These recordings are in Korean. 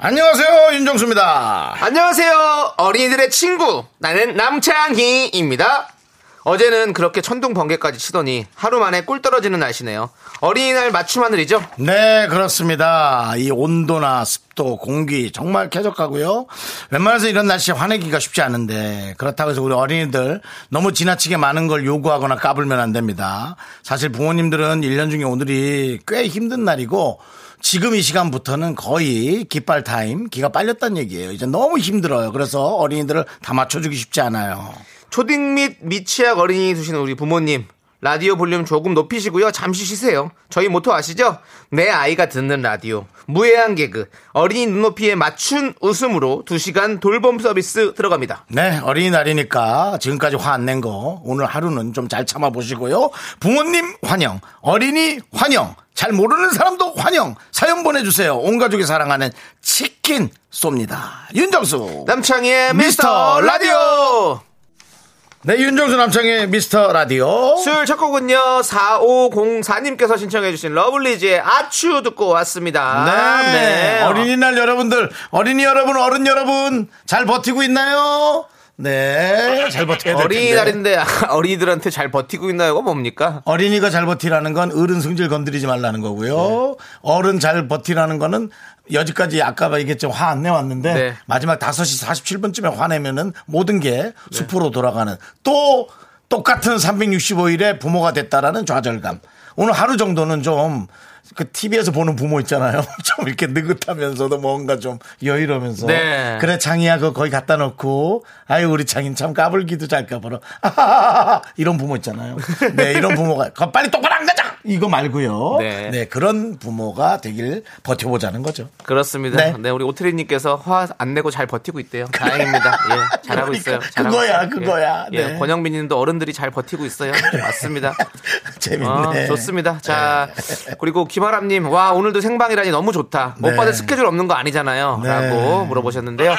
안녕하세요 윤정수입니다. 안녕하세요. 어린이들의 친구. 나는 남창희입니다. 어제는 그렇게 천둥 번개까지 치더니 하루 만에 꿀 떨어지는 날씨네요. 어린이날 맞춤 하늘이죠? 네 그렇습니다. 이 온도나 습도 공기 정말 쾌적하고요. 웬만해서 이런 날씨에 화내기가 쉽지 않은데 그렇다고 해서 우리 어린이들 너무 지나치게 많은 걸 요구하거나 까불면 안 됩니다. 사실 부모님들은 1년 중에 오늘이 꽤 힘든 날이고 지금 이 시간부터는 거의 기빨 타임, 기가 빨렸다는 얘기예요. 이제 너무 힘들어요. 그래서 어린이들을 다 맞춰주기 쉽지 않아요. 초딩 및 미취학 어린이 두시는 우리 부모님. 라디오 볼륨 조금 높이시고요. 잠시 쉬세요. 저희 모토 아시죠? 내 아이가 듣는 라디오. 무해한 개그. 어린이 눈높이에 맞춘 웃음으로 2시간 돌봄 서비스 들어갑니다. 네, 어린이날이니까 지금까지 화 안 낸 거 오늘 하루는 좀 잘 참아보시고요. 부모님 환영, 어린이 환영, 잘 모르는 사람도 환영. 사연 보내주세요. 온 가족이 사랑하는 치킨 쏩니다. 윤정수. 남창희의 미스터 라디오! 네, 윤정수 남창의 미스터 라디오. 수요일 첫 곡은요 4504님께서 신청해주신 러블리즈의 아추 듣고 왔습니다 네. 어린이날 여러분들, 어린이 여러분, 어른 여러분, 잘 버티고 있나요? 네, 잘 버텨야 될. 어린이날인데 어린이들한테 잘 버티고 있나요가 뭡니까? 어린이가 잘 버티라는 건 어른 성질 건드리지 말라는 거고요. 어른 잘 버티라는 거는 여지까지 아까 얘기했죠. 화안 내왔는데 네. 마지막 5시 47분쯤에 화내면은 모든 게 숲으로 돌아가는 또 똑같은 365일에 부모가 됐다라는 좌절감. 오늘 하루 정도는 좀 그 TV에서 보는 부모 있잖아요. 좀 이렇게 느긋하면서도 뭔가 좀 여유로우면서. 네. 그래, 창이야, 그거 거기 갖다 놓고. 아유, 우리 창인 참 까불기도 잘 까불어. 아하하하. 이런 부모 있잖아요. 네, 이런 부모가. 빨리 똑바로 안 가자! 이거 말고요. 네. 네. 그런 부모가 되길 버텨보자는 거죠. 그렇습니다. 네. 네, 우리 오트리님께서 화 안 내고 잘 버티고 있대요. 다행입니다. 예, 잘하고 그러니까 있어요. 잘하고 그거야, 있어요. 그거야. 예, 네. 예, 권영민님도 어른들이 잘 버티고 있어요. 맞습니다. 재밌네. 어, 좋습니다. 자, 그리고 김아람님, 와, 오늘도 생방이라니 너무 좋다. 네. 오빠들 스케줄 없는 거 아니잖아요. 네. 라고 물어보셨는데요.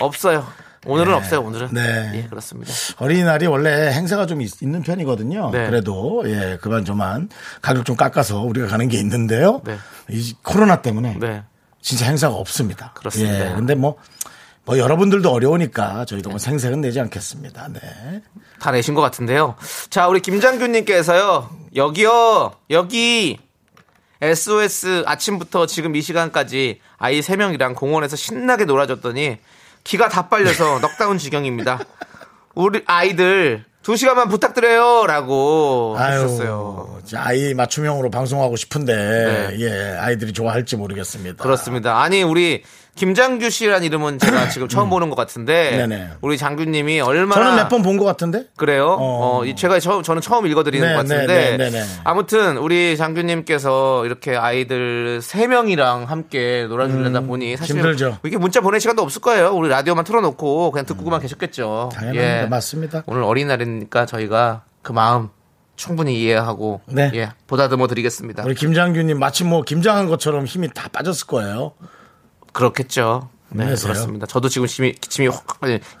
없어요. 오늘은 없어요, 오늘은. 네. 예, 그렇습니다. 어린이날이 원래 행사가 좀 있, 는 편이거든요. 네. 그래도 예 그만 좀만 가격 좀 깎아서 우리가 가는 게 있는데요. 네. 이 코로나 때문에 네. 진짜 행사가 없습니다. 그렇습니다. 예, 근데 뭐, 뭐 여러분들도 어려우니까 저희도 뭐 생색은 내지 않겠습니다. 네. 다 내신 것 같은데요. 자, 우리 김장균님께서요, 여기요, 여기, SOS 아침부터 지금 이 시간까지 아이 3명이랑 공원에서 신나게 놀아줬더니 기가 다 빨려서 넉다운 지경입니다. 우리 아이들 2시간만 부탁드려요. 라고 하셨어요. 아이 맞춤형으로 방송하고 싶은데 네. 예 아이들이 좋아할지 모르겠습니다. 그렇습니다. 아니, 우리 김장규 씨란 이름은 제가 지금 처음 보는 것 같은데, 음. 네네. 우리 장규님이 얼마나. 저는 몇 번 본 것 같은데. 그래요? 어. 어, 이 제가 처, 저는 처음 읽어드리는 네, 것 같은데. 네, 네, 네, 네. 아무튼, 우리 장규님께서 이렇게 아이들 3명이랑 함께 놀아주려다 보니 사실. 음, 힘들죠. 이렇게 문자 보낼 시간도 없을 거예요. 우리 라디오만 틀어놓고 그냥 듣고만 계셨겠죠. 음. 당연합니다. 맞습니다. 오늘 어린날이니까 저희가 그 마음 충분히 이해하고. 네. 예, 보다듬어 드리겠습니다. 우리 김장규님 마치 뭐 김장한 것처럼 힘이 다 빠졌을 거예요. 그렇겠죠. 네, 힘내세요. 그렇습니다. 저도 지금 힘이, 힘이 확,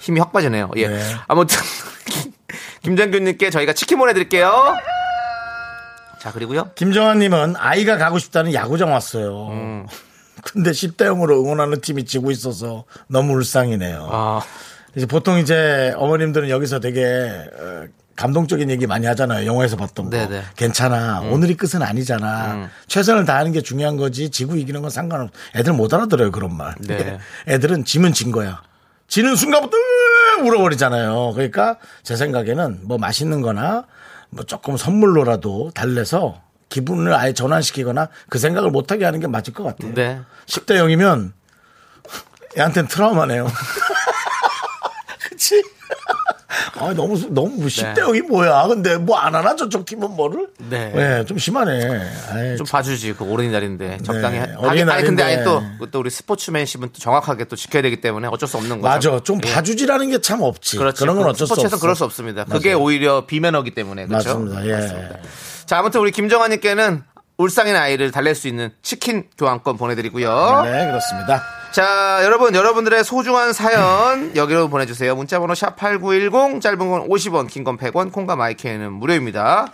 힘이 확 빠지네요. 예. 네. 아무튼, 김장균님께 저희가 치킨 보내드릴게요. 자, 그리고요. 김정환님은 아이가 가고 싶다는 야구장 왔어요. 음. 근데 10대 0으로 응원하는 팀이 지고 있어서 너무 울상이네요. 아, 이제 보통 이제 어머님들은 여기서 되게 어, 감동적인 얘기 많이 하잖아요. 영화에서 봤던 거. 네네. 음. 괜찮아. 오늘이 끝은 아니잖아. 최선을 다하는 게 중요한 거지. 지구 이기는 건 상관없. 애들 못 알아들어요. 그런 말. 네. 애들은 지면 진 거야. 지는 순간부터 울어버리잖아요. 그러니까 제 생각에는 뭐 맛있는 거나 뭐 조금 선물로라도 달래서 기분을 아예 전환시키거나 그 생각을 못하게 하는 게 맞을 것 같아요. 네. 10대 0이면 애한테는 트라우마네요. 그치? 아, 너무, 너무 네. 10대 여기 뭐야. 근데 뭐 안 하나 저쪽 팀은 뭐를? 네. 좀 심하네. 아이, 좀 봐주지 그 어린이날인데 적당히 하- 아니, 어린이날인데. 아니 근데 아니 또, 또 우리 스포츠맨십은 또 정확하게 또 지켜야 되기 때문에 어쩔 수 없는 거죠. 맞아. 좀 예. 봐주지라는 게 참 없지. 그렇죠. 그런 건 어쩔 수 없어. 스포츠에서 그럴 수 없습니다. 그게 오히려 비매너기 때문에 그렇죠. 맞습니다. 예. 자 아무튼 우리 김정환님께는 울상인 아이를 달랠 수 있는 치킨 교환권 보내드리고요. 네, 그렇습니다. 자, 여러분, 여러분들의 소중한 사연 여기로 보내주세요. 문자번호 샵8910, 짧은 건 50원, 긴 건 100원, 콩과 마이크는 무료입니다.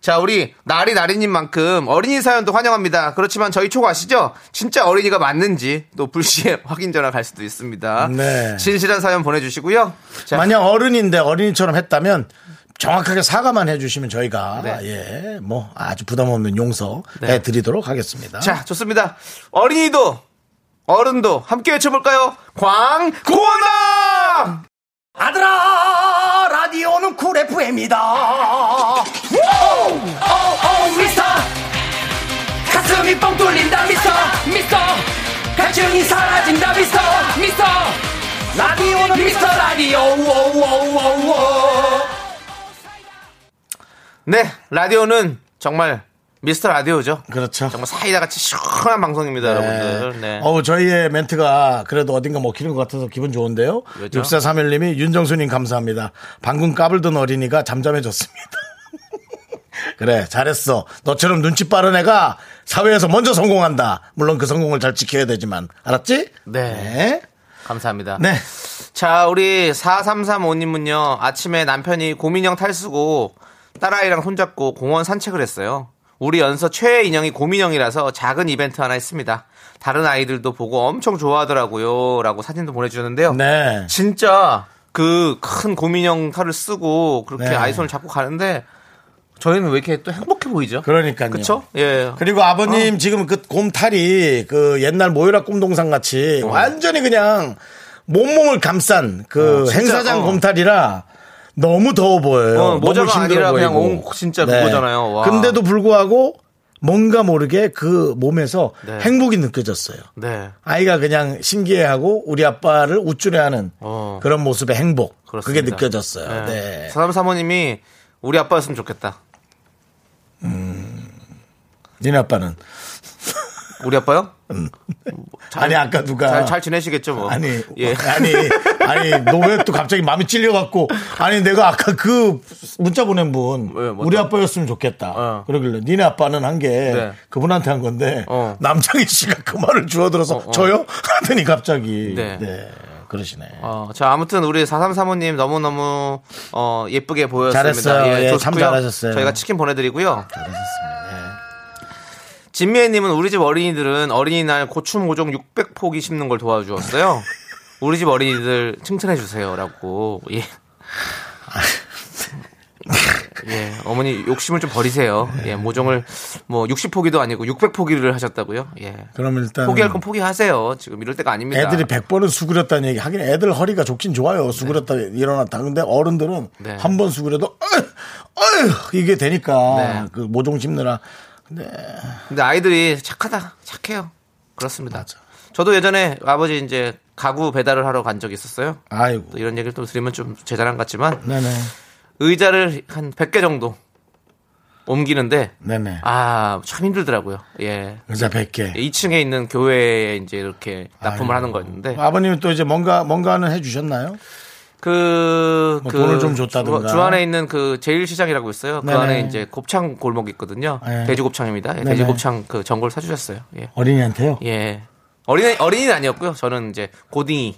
자, 우리 나리 나리님만큼 어린이 사연도 환영합니다. 그렇지만 저희 촉 아시죠? 진짜 어린이가 맞는지 또 불시에 확인 전화 갈 수도 있습니다. 네. 진실한 사연 보내주시고요. 자, 만약 어른인데 어린이처럼 했다면 정확하게 사과만 해주시면 저희가 네. 예, 뭐 아주 부담 없는 용서 네. 해드리도록 하겠습니다. 자, 좋습니다. 어린이도 어른도 함께 외쳐볼까요? 광고나! 아들아 라디오는 쿨 FM이다. 미스터. 가슴이 뻥 뚫린다 미스터. 미스터. 갈증이 사라진다 미스터. 미스터. 라디오는 미스터 라디오. 오오오오오. 네, 라디오는 정말 미스터 라디오죠. 그렇죠. 정말 사이다 같이 시원한 방송입니다, 여러분들. 네. 어우, 저희의 멘트가 그래도 어딘가 먹히는 것 같아서 기분 좋은데요. 왜죠? 6431님이 윤정수님 감사합니다. 방금 까불던 어린이가 잠잠해졌습니다. 그래, 잘했어. 너처럼 눈치 빠른 애가 사회에서 먼저 성공한다. 물론 그 성공을 잘 지켜야 되지만. 알았지? 네. 감사합니다. 네. 자, 우리 4335님은요, 아침에 남편이 고민형 탈수고 딸아이랑 손잡고 공원 산책을 했어요. 우리 연서 최애 인형이 고민형이라서 작은 이벤트 하나 했습니다. 다른 아이들도 보고 엄청 좋아하더라고요. 라고 사진도 보내주셨는데요. 네. 진짜 그큰 고민형 털을 쓰고 그렇게 네. 아이 손을 잡고 가는데 저희는 왜 이렇게 또 행복해 보이죠? 그러니까요. 그쵸? 예. 그리고 아버님 지금 그 곰탈이 그 옛날 모유라 꿈동산 같이 완전히 그냥 몸몸을 감싼 그 어, 행사장 어. 곰탈이라 너무 더워 보여요. 어, 모자가 아니라 그냥. 온 진짜 그거잖아요. 와. 근데도 불구하고 뭔가 모르게 그 몸에서 네. 행복이 느껴졌어요. 네. 아이가 그냥 신기해하고 우리 아빠를 우쭐해하는 어. 그런 모습의 행복 그게 그렇습니다. 느껴졌어요. 네. 사람 사모님이 우리 아빠였으면 좋겠다. 니네 아빠는 우리 아빠요? 잘- 아니 아까 누가 잘, 잘 지내시겠죠, 뭐. 아니, 예. 아니, 아니, 너 왜 또 갑자기 마음이 찔려갖고, 아니, 내가 아까 그 문자 보낸 분, 왜, 뭐 우리 또? 아빠였으면 좋겠다. 어. 그러길래, 니네 아빠는 한 게, 네. 그분한테 한 건데, 어. 남창희 씨가 그 말을 주워들어서, 어, 어. 저요? 하더니 갑자기, 네. 네. 그러시네. 어, 자, 아무튼 우리 4335님 너무너무, 어, 예쁘게 보였습니다. 잘했어요. 예, 참 좋고요. 잘하셨어요. 저희가 치킨 보내드리고요. 잘하셨습니다. 예. 진미애님은 우리 집 어린이들은 어린이날 고추 모종 600포기 심는 걸 도와주었어요. 우리 집 어린이들 칭찬해 주세요라고. 예. 예, 어머니 욕심을 좀 버리세요. 예, 모종을 뭐 60포기도 아니고 600포기를 하셨다고요. 예. 그럼 일단. 포기할 건 포기하세요. 지금 이럴 때가 아닙니다. 애들이 100번은 수그렸다는 얘기. 하긴 애들 허리가 좋긴 좋아요. 수그렸다 일어났다. 근데 어른들은 네. 한번 수그려도 어휴, 어휴, 이게 되니까 네. 그 모종 심느라 근데 아이들이 착하다, 착해요. 그렇습니다. 저도 예전에 아버지 이제 가구 배달을 하러 간 적이 있었어요. 아이고. 또 이런 얘기를 또 드리면 좀 제 자랑 같지만 네네. 의자를 한 100개 정도 옮기는데 네네. 아, 참 힘들더라고요. 예. 의자 100개. 2층에 있는 교회에 이제 이렇게 납품을 아이고. 하는 거였는데 아버님은 또 이제 뭔가, 뭔가는 해주셨나요? 그, 뭐 그 돈을 좀 줬다든가. 주, 안에 있는 그 제일시장이라고 있어요. 그 네네. 안에 이제 곱창 골목이 있거든요. 네. 돼지곱창입니다. 예. 돼지곱창 그 전골 사주셨어요. 예. 어린이한테요? 예. 어린이, 어린이는 아니었고요. 저는 이제 고딩이.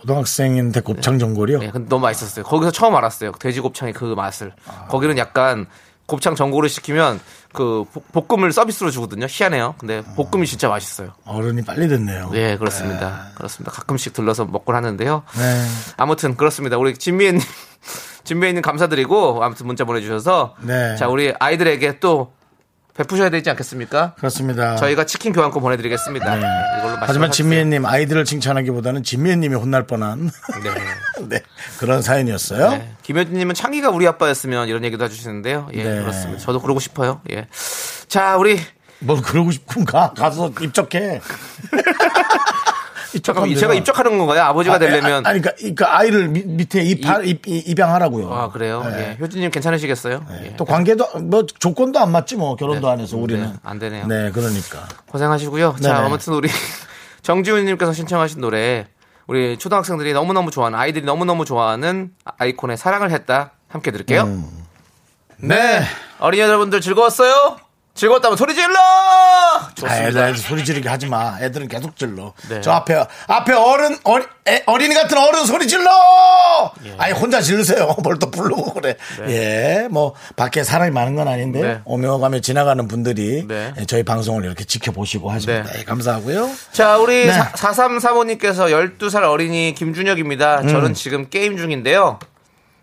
고등학생인데 곱창 전골이요? 예, 근데 너무 맛있었어요. 거기서 처음 알았어요. 돼지곱창의 그 맛을. 거기는 약간 곱창 전골을 시키면 그 볶- 볶음을 서비스로 주거든요. 희한해요. 근데 볶음이 진짜 맛있어요. 어른이 빨리 됐네요. 예, 그렇습니다. 그렇습니다. 가끔씩 들러서 먹곤 하는데요. 네. 아무튼 그렇습니다. 우리 진미애님, 진미애님 감사드리고 아무튼 문자 보내주셔서 네. 자 우리 아이들에게 또 베푸셔야 되지 않겠습니까? 그렇습니다. 저희가 치킨 교환권 보내드리겠습니다. 네, 이걸로 하지만. 진미애님 아이들을 칭찬하기보다는 진미애님이 혼날 뻔한 네. 네, 그런 사연이었어요. 네. 김효진님은 창기가 우리 아빠였으면 이런 얘기도 해주시는데요. 예, 네. 그렇습니다. 저도 그러고 싶어요. 예. 자, 우리 뭘 그러고 싶군 가 가서 입적해. 잠깐 입적하면 제가 되나? 입적하는 건가요? 아버지가 아, 되려면 아, 아니, 그러니까, 그러니까 아이를 미- 밑에 입하, 입, 이- 입양하라고요. 아 그래요? 네. 예. 효진님 괜찮으시겠어요? 예. 또 관계도 뭐 조건도 안 맞지 뭐 결혼도 네. 안 해서 우리는 네, 안 되네요. 네, 그러니까. 고생하시고요. 자, 네네. 아무튼 우리 정지훈님께서 신청하신 노래 우리 초등학생들이 너무너무 좋아하는 아이들이 너무너무 좋아하는 아이콘의 사랑을 했다 함께 들을게요. 음. 네. 어린이 여러분들 즐거웠어요? 즐거웠다면 소리 질러! 아, 좋습니다. 애들 소리 지르게 하지 마. 애들은 계속 질러. 네. 저 앞에 앞에 어른 어리, 애, 어린이 같은 어른 소리 질러. 아니 혼자 지르세요. 뭘 또 부르고 그래. 예, 뭐 밖에 사람이 많은 건 아닌데 네. 오며 가며 지나가는 분들이 네. 예, 저희 방송을 이렇게 지켜보시고 하십니다. 네. 예, 감사하고요. 자, 우리 네. 사 4335님께서 12살 어린이 김준혁입니다. 음. 저는 지금 게임 중인데요.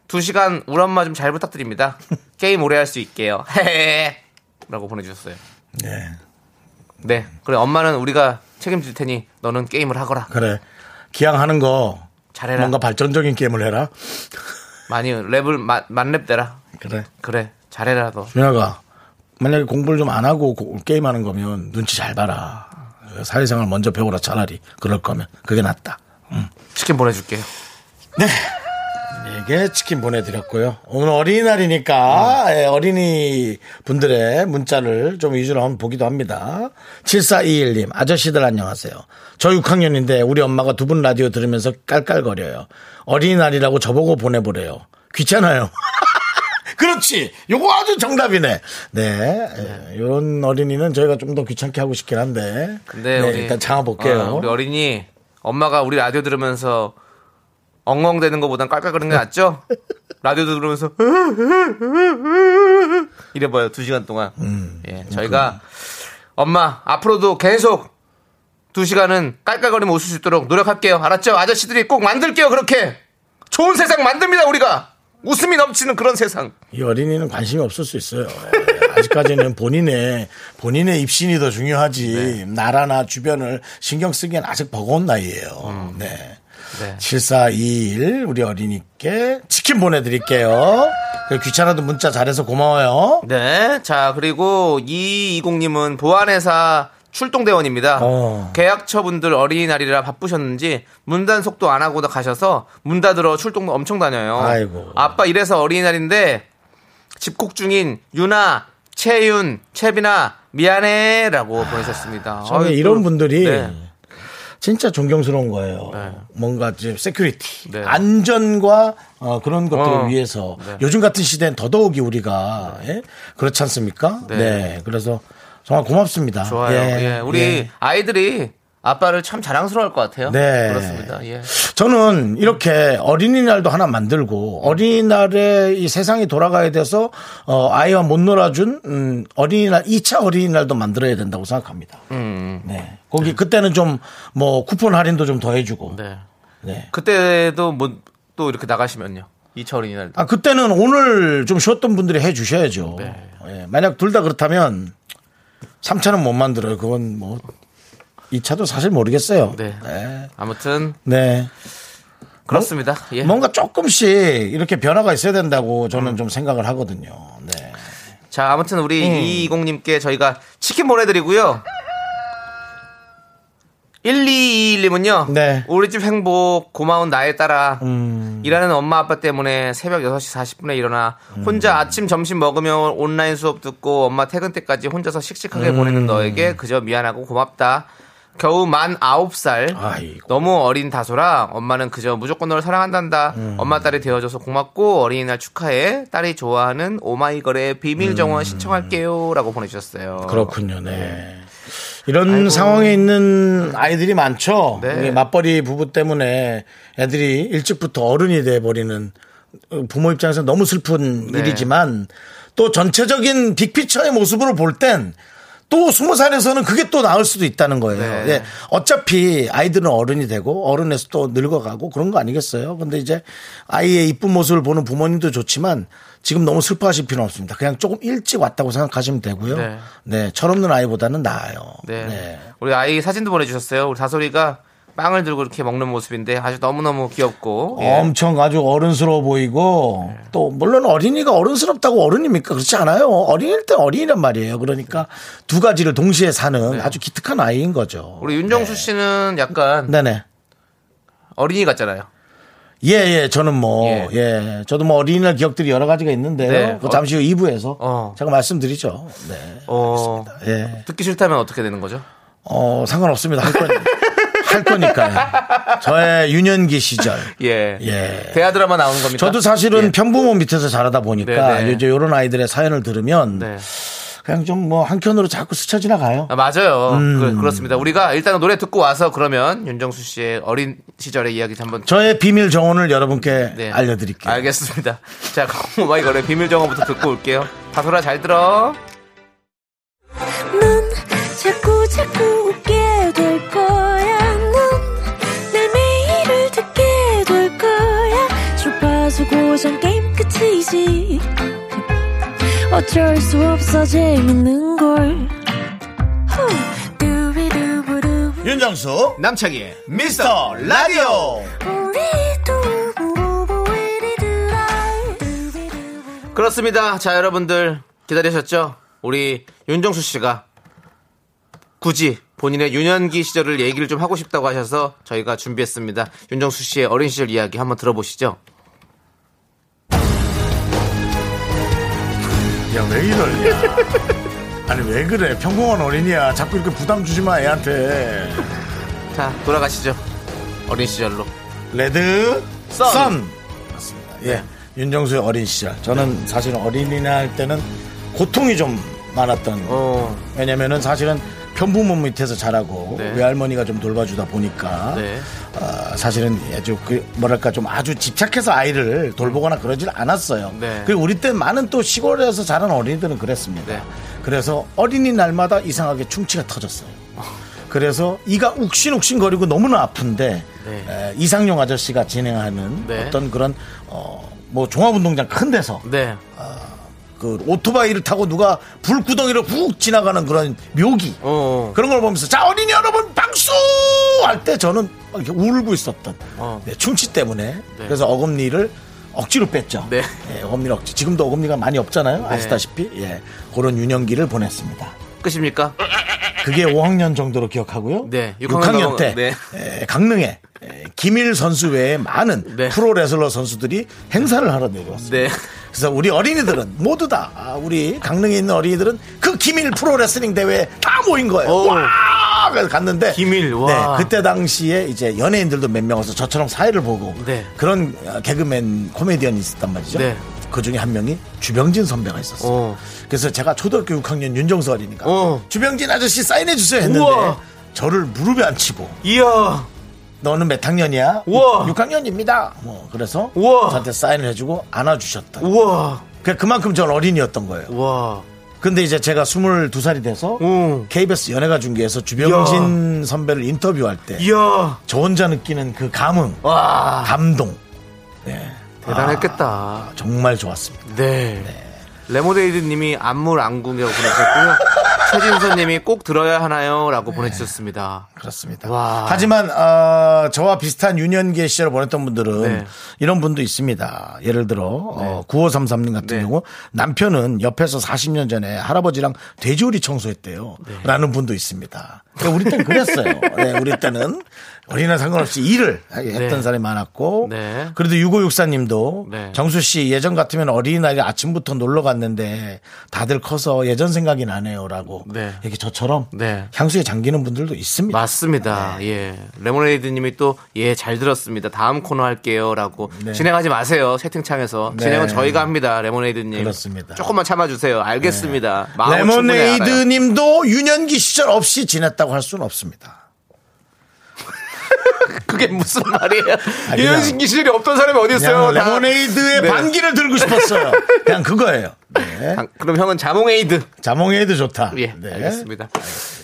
2시간 우리 엄마 좀 잘 부탁드립니다. 게임 오래 할 수 있게요. 라고 보내주셨어요. 네, 네. 그래, 엄마는 우리가 책임질 테니 너는 게임을 하거라. 그래. 기왕 하는 거 잘해라. 뭔가 발전적인 게임을 해라. 많이 랩을 마- 만렙 대라. 그래. 그래, 잘해라 너. 준혁아, 만약에 공부를 좀 안 하고 고- 게임하는 거면 눈치 잘 봐라. 사회생활 먼저 배우라 차라리. 그럴 거면 그게 낫다. 치킨 보내줄게요. 에게 치킨 보내드렸고요. 오늘 어린이날이니까 예, 어린이 분들의 문자를 좀 위주로 한번 보기도 합니다. 7421님, 아저씨들 안녕하세요. 저 6학년인데 우리 엄마가 두 분 라디오 들으면서 깔깔거려요. 어린이날이라고 저보고 보내보래요. 귀찮아요. 그렇지. 요거 아주 정답이네. 네. 이런 어린이는 저희가 좀 더 귀찮게 하고 싶긴 한데. 근데 네, 우리 일단 참아볼게요. 어, 우리 어린이 엄마가 우리 라디오 들으면서 엉엉대는 것보단 깔깔거리는 게 낫죠? 라디오 들으면서 이래 봐요 두 시간 동안. 음, 예, 저희가 엄마 앞으로도 계속 두 시간은 깔깔거리면 웃을 수 있도록 노력할게요. 알았죠? 아저씨들이 꼭 만들게요. 그렇게 좋은 세상 만듭니다. 우리가 웃음이 넘치는 그런 세상. 이 어린이는 관심이 없을 수 있어요. 예, 아직까지는 본인의 본인의 입신이 더 중요하지 나라나 주변을 신경 쓰기엔 아직 버거운 나이예요. 네. 네. 7421 우리 어린이께 치킨 보내드릴게요. 그 귀찮아도 문자 잘해서 고마워요. 네. 자, 그리고 220님은 보안회사 출동대원입니다. 어. 계약처분들 어린이날이라 바쁘셨는지 문단 속도 안 하고 가셔서 문 닫으러 출동 엄청 다녀요. 아이고. 아빠 이래서 어린이날인데 집콕 중인 유나, 채윤, 채빈아 미안해라고 보내셨습니다. 저는 아유, 이런 또- 분들이 네. 진짜 존경스러운 거예요. 네. 뭔가 이제 security, 네. 안전과 어, 그런 것들을 어. 위해서 네. 요즘 같은 시대엔 더더욱이 우리가 예? 그렇지 않습니까? 네. 네. 그래서 정말 고맙습니다. 좋아요. 예, 우리 예. 아이들이 아빠를 참 자랑스러워할 것 같아요. 네. 그렇습니다. 예. 저는 이렇게 어린이날도 하나 만들고 어린이날에 이 세상이 돌아가야 돼서 어, 아이와 못 놀아준 음, 어린이날 2차 어린이날도 만들어야 된다고 생각합니다. 음. 네. 거기 그때는 좀 뭐 쿠폰 할인도 좀 더 해주고. 네. 네. 그때도 뭐 또 이렇게 나가시면요. 이차 어린이날도. 아 그때는 오늘 좀 쉬었던 분들이 해 주셔야죠. 네. 예, 만약 둘 다 그렇다면 3차는 못 만들어요. 그건 뭐 2차도 사실 모르겠어요. 네. 네. 아무튼 네. 그렇습니다. 예. 뭔가 조금씩 이렇게 변화가 있어야 된다고 저는 좀 생각을 하거든요. 네. 자, 아무튼 우리 음. 이이공님께 저희가 치킨 보내드리고요. 1221님은요. 네. 우리 집 행복 고마운 나에 따라 음. 일하는 엄마 아빠 때문에 새벽 6시 40분에 일어나 음. 혼자 아침 점심 먹으며 온라인 수업 듣고 엄마 퇴근 때까지 혼자서 씩씩하게 음. 보내는 너에게 그저 미안하고 고맙다. 겨우 만 9살. 아이고. 너무 어린 다소라 엄마는 그저 무조건 너를 사랑한단다. 음. 엄마 딸이 되어줘서 고맙고 어린이날 축하해. 딸이 좋아하는 오마이걸의 비밀 정원 신청할게요라고 보내주셨어요. 음. 그렇군요. 네. 이런 상황에 있는 아이들이 많죠. 네. 맞벌이 부부 때문에 애들이 일찍부터 어른이 돼 버리는 부모 입장에서 너무 슬픈 네. 일이지만 또 전체적인 빅피처의 모습으로 볼 땐 또 스무 살에서는 그게 또 나을 수도 있다는 거예요. 네. 예. 어차피 아이들은 어른이 되고 어른에서 또 늙어가고 그런 거 아니겠어요? 근데 이제 아이의 이쁜 모습을 보는 부모님도 좋지만 지금 너무 슬퍼하실 필요는 없습니다. 그냥 조금 일찍 왔다고 생각하시면 되고요. 네. 네, 철없는 아이보다는 나아요. 네. 네. 우리 아이 사진도 보내주셨어요. 우리 다솔이가 빵을 들고 이렇게 먹는 모습인데 아주 너무너무 귀엽고 예. 엄청 아주 어른스러워 보이고 또 물론 어린이가 어른스럽다고 어른입니까 그렇지 않아요 어린일 때 어린이란 말이에요 그러니까 두 가지를 동시에 사는 아주 기특한 아이인 거죠 우리 윤정수 씨는 약간 네네 어린이 같잖아요. 예, 예, 저는 뭐, 예. 예. 저도 뭐 어린이날 기억들이 여러 가지가 있는데요. 네. 그거 잠시 후 2부에서 어. 제가 말씀드리죠. 네. 어, 예. 듣기 싫다면 어떻게 되는 거죠? 어, 상관없습니다. 할 건, 할 거니까요. 저의 유년기 시절. 예. 예. 대하 드라마 나오는 겁니까? 저도 사실은 예. 편부모 밑에서 자라다 보니까 네, 네. 이제 이런 아이들의 사연을 들으면 네. 그냥 좀 뭐 한켠으로 자꾸 스쳐 지나가요. 아, 맞아요. 음. 그, 렇습니다 우리가 일단 노래 듣고 와서 그러면 윤정수 씨의 어린 시절의 이야기 한번 저의 비밀 정원을 여러분께 네. 알려드릴게요. 알겠습니다. 자, 강모바이 거래 비밀 정보부터 듣고 올게요. 다솔아 잘 들어. 넌 자꾸 자꾸 웃게 끝이지. 어쩔 수 없어 재밌는 걸. 윤정수 남창희의 미스터 라디오. 그렇습니다. 자, 여러분들 기다리셨죠? 우리 윤정수 씨가 굳이 본인의 유년기 시절을 얘기를 좀 하고 싶다고 하셔서 저희가 준비했습니다. 윤정수 씨의 어린 시절 이야기 한번 들어보시죠. 야, 왜 이러냐. 아니, 왜 그래. 평범한 어린이야. 자꾸 이렇게 부담 주지 마, 애한테. 자, 돌아가시죠. 어린 시절로. 레드, 선. 선. 맞습니다. 예. 윤정수의 어린 시절. 저는 사실은 어린이날 때는 고통이 좀 많았던. 어, 왜냐면은 사실은 편부모 밑에서 자라고 네. 외할머니가 좀 돌봐주다 보니까 네. 어, 사실은 아주 그 뭐랄까 좀 아주 집착해서 아이를 돌보거나 그러질 않았어요. 네. 그리고 우리 때 많은 또 시골에서 자란 어린이들은 그랬습니다. 네. 그래서 어린이날마다 이상하게 충치가 터졌어요. 그래서 이가 욱신욱신거리고 너무나 아픈데 네. 에, 이상용 아저씨가 진행하는 네. 어떤 그런 어, 뭐 종합운동장 큰 데서 네. 그 오토바이를 타고 누가 불구덩이를 훅 지나가는 그런 묘기 어. 그런 걸 보면서 자 어린이 여러분 박수 할 때 저는 막 이렇게 울고 있었던 어. 네, 충치 때문에 그래서 어금니를 억지로 뺐죠. 네. 예, 어금니 억지. 지금도 어금니가 많이 없잖아요. 아시다시피 예, 그런 유년기를 보냈습니다. 끝입니까? 그게 5학년 정도로 기억하고요. 네, 6학년, 6학년 때 네. 에, 강릉에 에, 김일 선수 외에 많은 네. 프로 레슬러 선수들이 행사를 하러 내려왔습니다. 네. 그래서 우리 어린이들은 모두 다 아, 우리 강릉에 있는 어린이들은 그 김일 프로 레슬링 대회에 다 모인 거예요. 오. 와! 그래서 갔는데 김일, 와. 네, 그때 당시에 이제 연예인들도 몇 명 와서 저처럼 사회를 보고 네. 그런 어, 개그맨 코미디언이 있었단 말이죠. 네. 그 중에 한 명이 주병진 선배가 있었어요. 어. 그래서 제가 초등학교 6학년 윤정수 어린이가 어. 주병진 아저씨 사인해 주세요 했는데 우와. 저를 무릎에 앉히고 이야. 너는 몇 학년이야? 우와. 6 학년입니다. 뭐 그래서 우와. 저한테 사인을 해주고 안아주셨다. 우와. 그 그만큼 전 어린이였던 거예요. 우와. 근데 이제 제가 22살이 돼서 응. KBS 연예가 중계에서 주병진 선배를 인터뷰할 때 저. 혼자 느끼는 그 감흥, 와. 감동 네, 대단했겠다. 정말 좋았습니다. 네. 레모네이드 님이 안물 안궁이라고 보내주셨고요. 최진선 님이 꼭 들어야 하나요? 라고 보내주셨습니다. 그렇습니다. 와. 하지만 어, 저와 비슷한 유년기의 시절을 보냈던 분들은 네. 이런 분도 있습니다. 예를 들어 어, 9533님 같은 네. 경우 남편은 옆에서 40년 전에 할아버지랑 돼지우리 청소했대요. 네. 라는 분도 있습니다. 그러니까 우리 때는 그랬어요. 네, 우리 때는 어린이날 상관없이 일을 했던 네. 사람이 많았고 네. 그래도 6564님도 네. 정수 씨 예전 같으면 어린이날에 아침부터 놀러 갔는데 다들 커서 예전 생각이 나네요라고 네. 이렇게 저처럼 네. 향수에 잠기는 분들도 있습니다. 맞습니다. 네. 예. 레모네이드 님이 또, 예, 잘 들었습니다. 다음 코너 할게요. 라고. 네. 진행하지 마세요. 채팅창에서. 네. 진행은 저희가 합니다. 레모네이드 님. 그렇습니다. 조금만 참아주세요. 알겠습니다. 마음은 충분히 레모네이드 알아요. 님도 유년기 시절 없이 지냈다고 할 수는 없습니다. 그게 무슨 말이에요? 그냥- 유현신기 시절이 없던 사람이 어디 있어요? 레모네이드의 네. 반기를 들고 싶었어요. 그냥 그거예요. 네. 당- 그럼 형은 자몽에이드. 자몽에이드 좋다. 예, 네. 알겠습니다.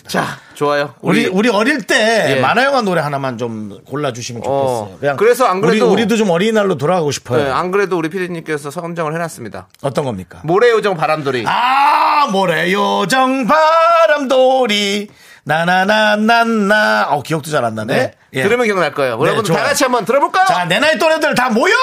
자, 좋아요. 우리 우리 어릴 때 예. 만화 영화 노래 하나만 좀 골라 주시면 좋겠어요. 어, 그냥 그래서 안 그래도- 우리, 우리 도 좀 어린이날로 돌아가고 싶어요. 네, 안 그래도 우리 피디님께서 선정을 해놨습니다. 어떤 겁니까? 모래요정 바람돌이. 아 모래 요정 바람돌이 나나나나나 어 기억도 잘 안 나네. 네. 예. 들으면 기억날 거예요. 네, 여러분 다 좋아요. 같이 한번 들어볼까요? 자, 내 나이 또래들 다 모여!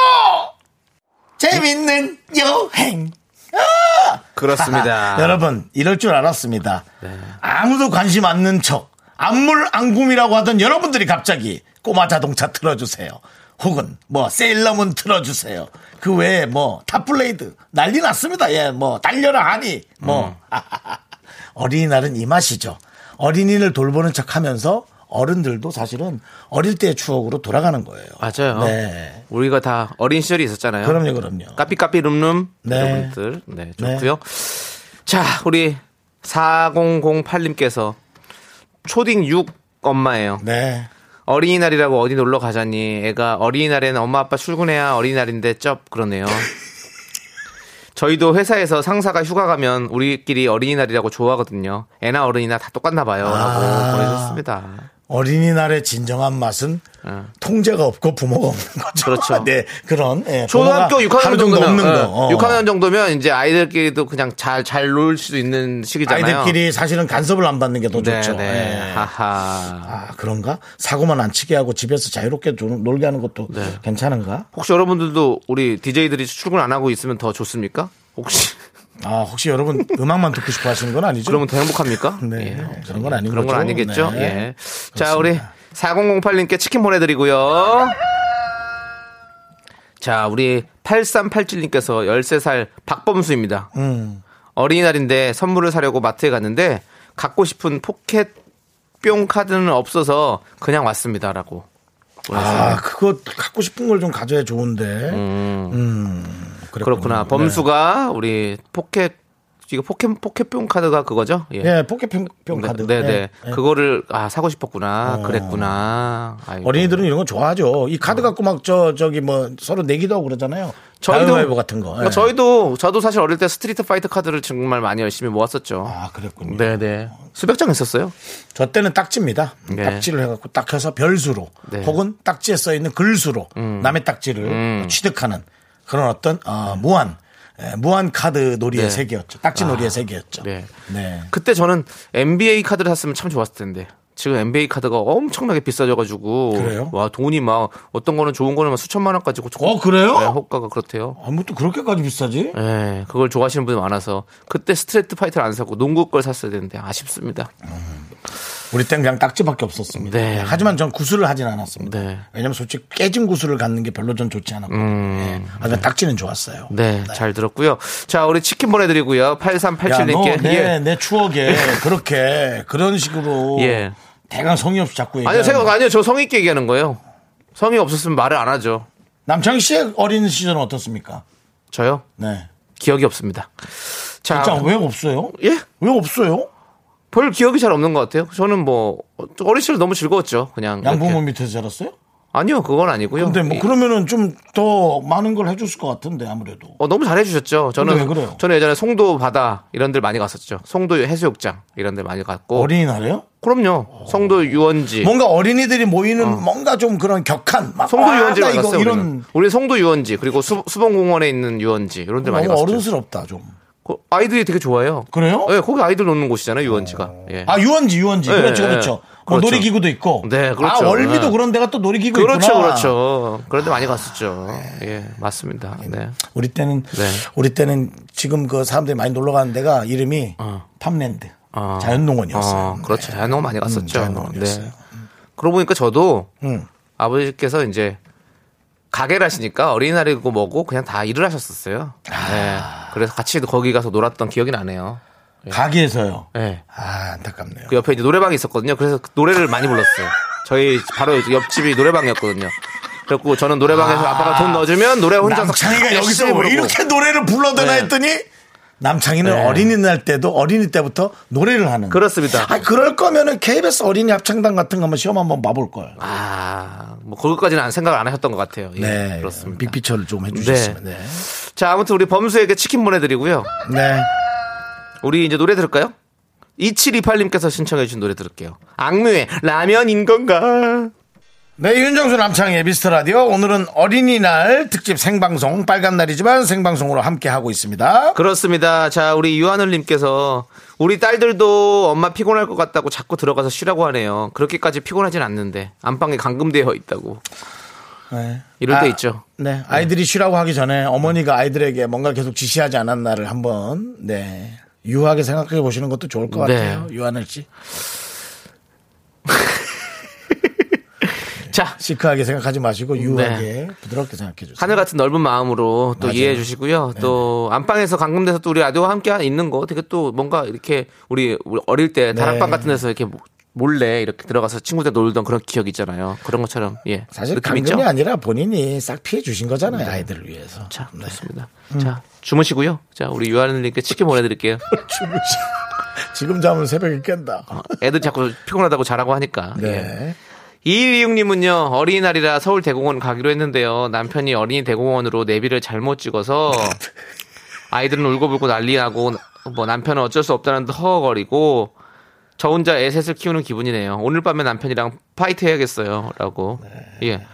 재밌는 여행. 아! 그렇습니다. 여러분, 이럴 줄 알았습니다. 네. 아무도 관심 않는 척, 안물 안굼이라고 하던 여러분들이 갑자기 꼬마 자동차 틀어주세요. 혹은 뭐 세일러문 틀어주세요. 그 외에 뭐 탑블레이드 난리 났습니다. 예, 뭐 달려라 하니 뭐 음. 어린이날은 이 맛이죠. 어린이를 돌보는 척하면서 어른들도 사실은 어릴 때의 추억으로 돌아가는 거예요. 맞아요. 네. 우리가 다 어린 시절이 있었잖아요. 그럼요, 그럼요. 까삐까삐 룸룸 네. 여러분들 네 좋고요. 자 우리 4008님께서 초딩 6 엄마예요. 네. 어린이날이라고 어디 놀러 가자니 애가 어린이날에는 엄마 아빠 출근해야 어린이날인데 쩝 그러네요. 저희도 회사에서 상사가 휴가 가면 우리끼리 어린이날이라고 좋아하거든요. 애나 어른이나 다 똑같나 봐요. 라고 아. 보내셨습니다. 어린이날의 진정한 맛은 어. 통제가 없고 부모가 없는 거죠. 그렇죠. 네, 그런 예, 초등학교 부모가 6학년 하루 정도 없는 거. 예, 어. 6학년 정도면 이제 아이들끼리도 그냥 잘 잘 놀 수 있는 시기잖아요. 아이들끼리 사실은 간섭을 안 받는 게더 네, 좋죠. 네. 예. 하하. 아 그런가? 사고만 안 치게 하고 집에서 자유롭게 좀 놀게 하는 것도 네. 괜찮은가? 혹시 여러분들도 우리 DJ들이 출근 안 하고 있으면 더 좋습니까? 혹시 아 혹시 여러분 음악만 듣고 싶어 하시는 건 아니죠? 그러면 더 행복합니까? 네, 예. 그런 건 아닌 그런 건 거죠. 아니겠죠? 네. 예. 자, 우리 4008님께 치킨 보내드리고요. 자, 우리 8387님께서 13살 박범수입니다. 음. 어린이날인데 선물을 사려고 마트에 갔는데 갖고 싶은 포켓 뿅 카드는 없어서 그냥 왔습니다라고. 아 그거 갖고 싶은 걸 좀 가져야 좋은데. 음, 그랬군요. 그렇구나. 네. 범수가 우리 포켓 이거 포켓 포켓뿅 카드가 그거죠? 예. 예, 포켓뿅 카드. 네, 네. 예, 예. 그거를 아 사고 싶었구나. 그랬구나. 아이고. 어린이들은 이런 거 좋아하죠. 이 카드 갖고 막 저 저기 뭐 서로 내기도 하고 그러잖아요. 저희도 같은 거. 예. 저희도 저도 사실 어릴 때 스트리트 파이터 카드를 정말 많이 열심히 모았었죠. 아 그랬군요. 네, 네. 수백 장 했었어요. 저 때는 딱지입니다. 네. 딱지를 해갖고 딱 해서 별수로 네. 음. 혹은 딱지에 써 있는 글수로 남의 딱지를 취득하는 그런 어떤 어, 무한 예, 무한 카드 놀이의 네. 세계였죠. 딱지 놀이의 세계였죠. 네. 네. 그때 저는 NBA 카드를 샀으면 참 좋았을 텐데. 지금 NBA 카드가 엄청나게 비싸져가지고. 그래요? 와, 돈이 막, 어떤 거는 좋은 거는 막 수천만 원까지. 고- 어 그래요? 네, 호가가 그렇대요. 아무것도 그렇게까지 비싸지? 네, 그걸 좋아하시는 분이 많아서. 그때 스트리트 파이터를 안 사고 농구 걸 샀어야 되는데 아쉽습니다. 우리 땐 그냥 딱지밖에 없었습니다. 네. 하지만 전 구슬을 하진 않았습니다. 네. 왜냐면 솔직히 깨진 구슬을 갖는 게 별로 전 좋지 않았고. 예. 하지만 딱지는 좋았어요. 음. 네, 잘 들었고요. 자, 우리 치킨 보내드리고요. 야, 너 8387님께. 내, 내 추억에 그렇게 그런 식으로 예. 대강 성의 없이 자꾸 얘기하는 아니요, 생각 아니요. 저 성의 있게 얘기하는 거예요. 성의 없었으면 말을 안 하죠. 남창희 씨의 어린 시절은 어떻습니까? 저요? 네. 기억이 없습니다. 자, 진짜 왜 없어요? 예? 왜 없어요? 별 기억이 잘 없는 것 같아요. 저는 뭐 어린 시절 너무 즐거웠죠. 그냥 양부모 이렇게. 밑에서 자랐어요? 아니요, 그건 아니고요. 근데 뭐 이- 그러면은 좀 더 많은 걸 해줬을 것 같은데 아무래도. 어, 너무 잘해주셨죠. 저는 그래요? 저는 예전에 송도 바다 이런 데 많이 갔었죠. 송도 해수욕장 이런 데 많이 갔고. 어린이날에요? 그럼요. 송도 유원지. 뭔가 어린이들이 모이는 뭔가 좀 그런 격한 막 어. 송도 아, 유원지 나 많이 갔어요. 이런. 우리 송도 유원지 그리고 수, 수봉공원에 있는 유원지 이런 데 많이 갔었죠. 어른스럽다 좀. 그 아이들이 되게 좋아해요. 그래요? 네, 거기 아이들 노는 곳이잖아요, 유원지가. 예. 아 유원지 유원지 네, 그렇죠 네. 그렇죠. 뭐 그렇죠. 놀이기구도 있고. 네, 그렇죠. 아 월미도 네. 그런 데가 또 놀이기구 그렇죠, 있구나. 그렇죠. 그런데 많이 갔었죠. 예, 맞습니다. 네. 우리 때는 네. 우리 때는 지금 그 사람들이 많이 놀러 가는 데가 이름이 팜랜드 어. 자연농원이었어요. 어, 그렇죠. 자연농원 많이 갔었죠. 자연농원이었어요. 네. 그러고 보니까 저도 응. 아버지께서 이제 가게를 하시니까 어린이날이고 뭐고 그냥 다 일을 하셨었어요. 네. 그래서 같이 거기 가서 놀았던 기억이 나네요. 가게에서요. 네. 아 안타깝네요. 그 옆에 이제 노래방이 있었거든요. 그래서 그 노래를 많이 불렀어요. 저희 바로 옆집이 노래방이었거든요. 그래갖고 저는 노래방에서 아~ 빠가돈 넣어주면 노래 혼자서 남창이가 여기서 왜 부르고. 이렇게 노래를 불러대나 네. 했더니 남창이는 네. 어린이날 때도 어린이 때부터 노래를 하는. 그렇습니다. 아 그럴 거면은 KBS 어린이 합창단 같은 거 한번 시험 한번 봐볼 걸. 아, 뭐 거기까지는 안 생각을 안 하셨던 것 같아요. 예, 네, 그렇습니다. 빅피처를 좀 해주셨으면. 네. 자, 아무튼 우리 범수에게 치킨 보내드리고요. 네. 우리 이제 노래 들을까요? 2728님께서 신청해주신 노래 들을게요. 악뮤의 라면인 건가? 네, 윤정수 남창의 미스터 라디오. 오늘은 어린이날 특집 생방송, 빨간 날이지만 생방송으로 함께하고 있습니다. 그렇습니다. 자, 우리 유하늘님께서 우리 딸들도 엄마 피곤할 것 같다고 자꾸 들어가서 쉬라고 하네요. 그렇게까지 피곤하진 않는데 안방에 감금되어 있다고. 네. 이럴 때 아, 있죠. 네. 아이들이 쉬라고 하기 전에 어머니가 아이들에게 뭔가 계속 지시하지 않았나를 한번, 네. 유하게 생각해 보시는 것도 좋을 것 네. 같아요. 유하늘 씨. 자, 시크하게 생각하지 마시고 유하게 부드럽게 생각해 주세요. 하늘 같은 넓은 마음으로 또 맞아요. 이해해 주시고요. 또 안방에서 감금돼서 또 우리 라디오와 함께 있는 거 되게 또 뭔가 이렇게 우리 어릴 때 다락방 같은 데서 이렇게 몰래 이렇게 들어가서 친구들 놀던 그런 기억 있잖아요. 그런 것처럼 예. 사실 있죠? 아니라 본인이 싹 피해 주신 거잖아요. 아이들을 위해서. 자, 네. 좋습니다. 자, 주무시고요. 자, 우리 유하늘님께 치킨 보내드릴게요. 지금 자면 새벽에 깬다. 애들 자꾸 피곤하다고 자라고 하니까. 예. 네. 이위육님은요 어린이날이라 서울 대공원 가기로 했는데요. 남편이 어린이 대공원으로 내비를 잘못 찍어서 아이들은 울고불고 난리나고 뭐 남편은 어쩔 수 없다는 듯 허허거리고 저 혼자 애셋을 키우는 기분이네요. 오늘 밤에 남편이랑 fight 해야겠어요라고. 예.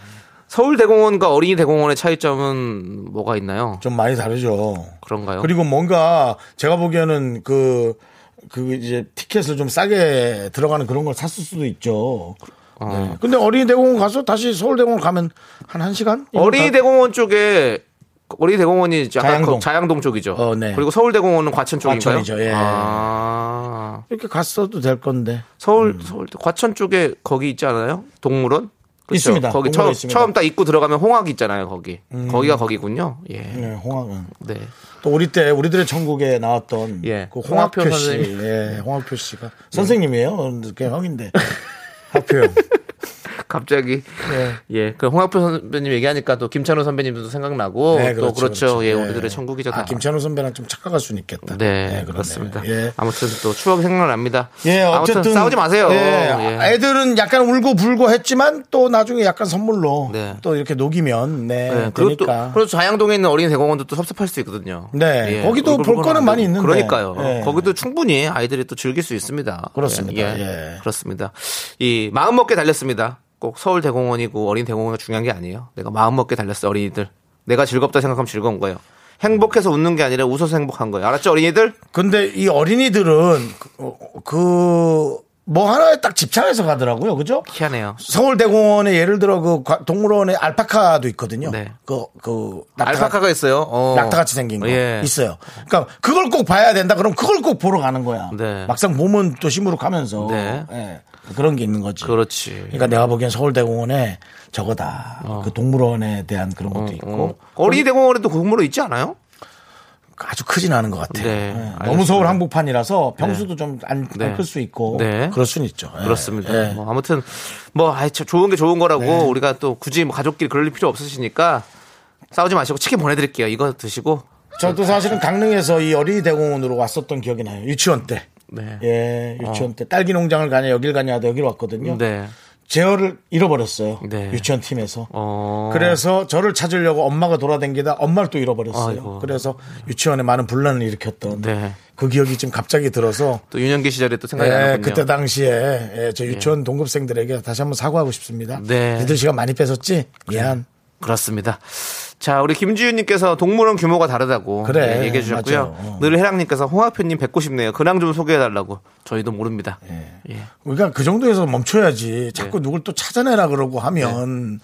서울 대공원과 어린이 대공원의 차이점은 뭐가 있나요? 좀 많이 다르죠. 그런가요? 그리고 뭔가 제가 보기에는 그, 그 이제 티켓을 좀 싸게 들어가는 그런 걸 샀을 수도 있죠. 어. 네. 근데 어린이 대공원 가서 다시 서울대공원 가면 한 1시간? 어린이 대공원 쪽에 어린이 대공원이 약간 자양동. 그 자양동 쪽이죠. 어, 네. 그리고 서울대공원은 과천 쪽인가요? 과천이죠, 예. 아, 이렇게 갔어도 될 건데. 서울 서울 과천 쪽에 거기 있지 않아요? 동물원? 그렇죠? 있습니다. 거기 처음 있습니다. 처음 딱 입구 들어가면 홍학 있잖아요. 거기 거기가 거기군요. 예. 네, 홍학은. 네. 또 우리 때 우리들의 천국에 나왔던 예. 그 홍학표 홍학표 씨, 선생님. 예, 홍학표 씨가 선생님이에요. 그냥 형인데 학표 형. 갑자기 예. 그 홍학표 선배님 얘기하니까 또 김찬호 선배님도 생각나고 네, 또 그렇죠. 예, 예. 우리들의 천국이죠. 다. 아, 김찬호 선배랑 좀 착각할 수는 있겠다. 네, 그러네요. 그렇습니다. 예. 아무튼 또 추억이 생각납니다. 예, 아무튼 어쨌든 싸우지 마세요. 예, 예. 애들은 약간 울고 불고 했지만 또 나중에 약간 선물로 네. 또 이렇게 녹이면 네, 네, 그리고 또 되니까. 그리고 자양동에 있는 어린이 대공원도 또 섭섭할 수 있거든요. 예, 네, 거기도 얼굴 볼 거는 안 많이. 있는데. 그러니까요. 예. 거기도 충분히 아이들이 또 즐길 수 있습니다. 그렇습니다. 예, 예. 그렇습니다. 이 마음 먹게 달렸습니다. 꼭 서울 대공원이고 어린 대공원이 중요한 게 아니에요. 내가 마음 먹게 달렸어 어린이들. 내가 즐겁다 생각하면 즐거운 거예요. 행복해서 웃는 게 아니라 웃어서 행복한 거예요. 알았죠 어린이들? 근데 이 어린이들은 그 뭐 하나에 딱 집착해서 가더라고요. 그죠? 희한해요. 서울대공원에 예를 들어 그 과- 동물원에 알파카도 있거든요. 네. 그, 그, 알파카가 있어요. 어. 낙타같이 생긴 거 예. 있어요. 그러니까 그걸 꼭 봐야 된다. 그럼 그걸 꼭 보러 가는 거야. 네. 막상 보면 또 심으로 가면서 네. 예. 그런 게 있는 거지. 그렇지. 그러니까 내가 보기엔 서울대공원에 저거다. 그 동물원에 대한 그런 것도 있고 어. 어린이 대공원에도 공무로 있지 않아요? 아주 크진 않은 것 같아요. 네, 예. 알겠습니다. 너무 서울 한복판이라서 평수도 좀안 네. 클수 있고 네. 그럴 수는 있죠. 예. 그렇습니다. 예. 뭐 아무튼 뭐 아이, 참 좋은 게 좋은 거라고 우리가 또 굳이 뭐 가족끼리 그럴 필요 없으시니까 싸우지 마시고 치킨 보내드릴게요. 이거 드시고 저도 사실은 강릉에서 이 어린이 대공원으로 왔었던 기억이 나요. 유치원 때. 네. 예, 유치원 때 딸기 농장을 가냐 여길 가냐 하다 여기로 왔거든요. 네. 제어를 잃어버렸어요. 네. 유치원 팀에서. 어. 그래서 저를 찾으려고 엄마가 돌아다니다 엄마를 또 잃어버렸어요. 아이고. 그래서 유치원에 많은 분란을 일으켰던 네. 그 기억이 지금 갑자기 들어서 또 유년기 시절에 또 생각이 예, 나는군요. 그때 당시에 예, 저 유치원 동급생들에게 다시 한번 사과하고 싶습니다. 네. 니들 시간 많이 뺏었지? 미안. 그렇습니다. 자, 우리 김지윤님께서 동물원 규모가 다르다고 그래, 네, 얘기해 주셨고요. 맞아. 어. 늘 해랑님께서 홍화표님 뵙고 싶네요. 근황 좀 소개해 달라고. 저희도 모릅니다. 예. 우리가 그 정도에서 멈춰야지. 자꾸 누굴 또 찾아내라 그러고 하면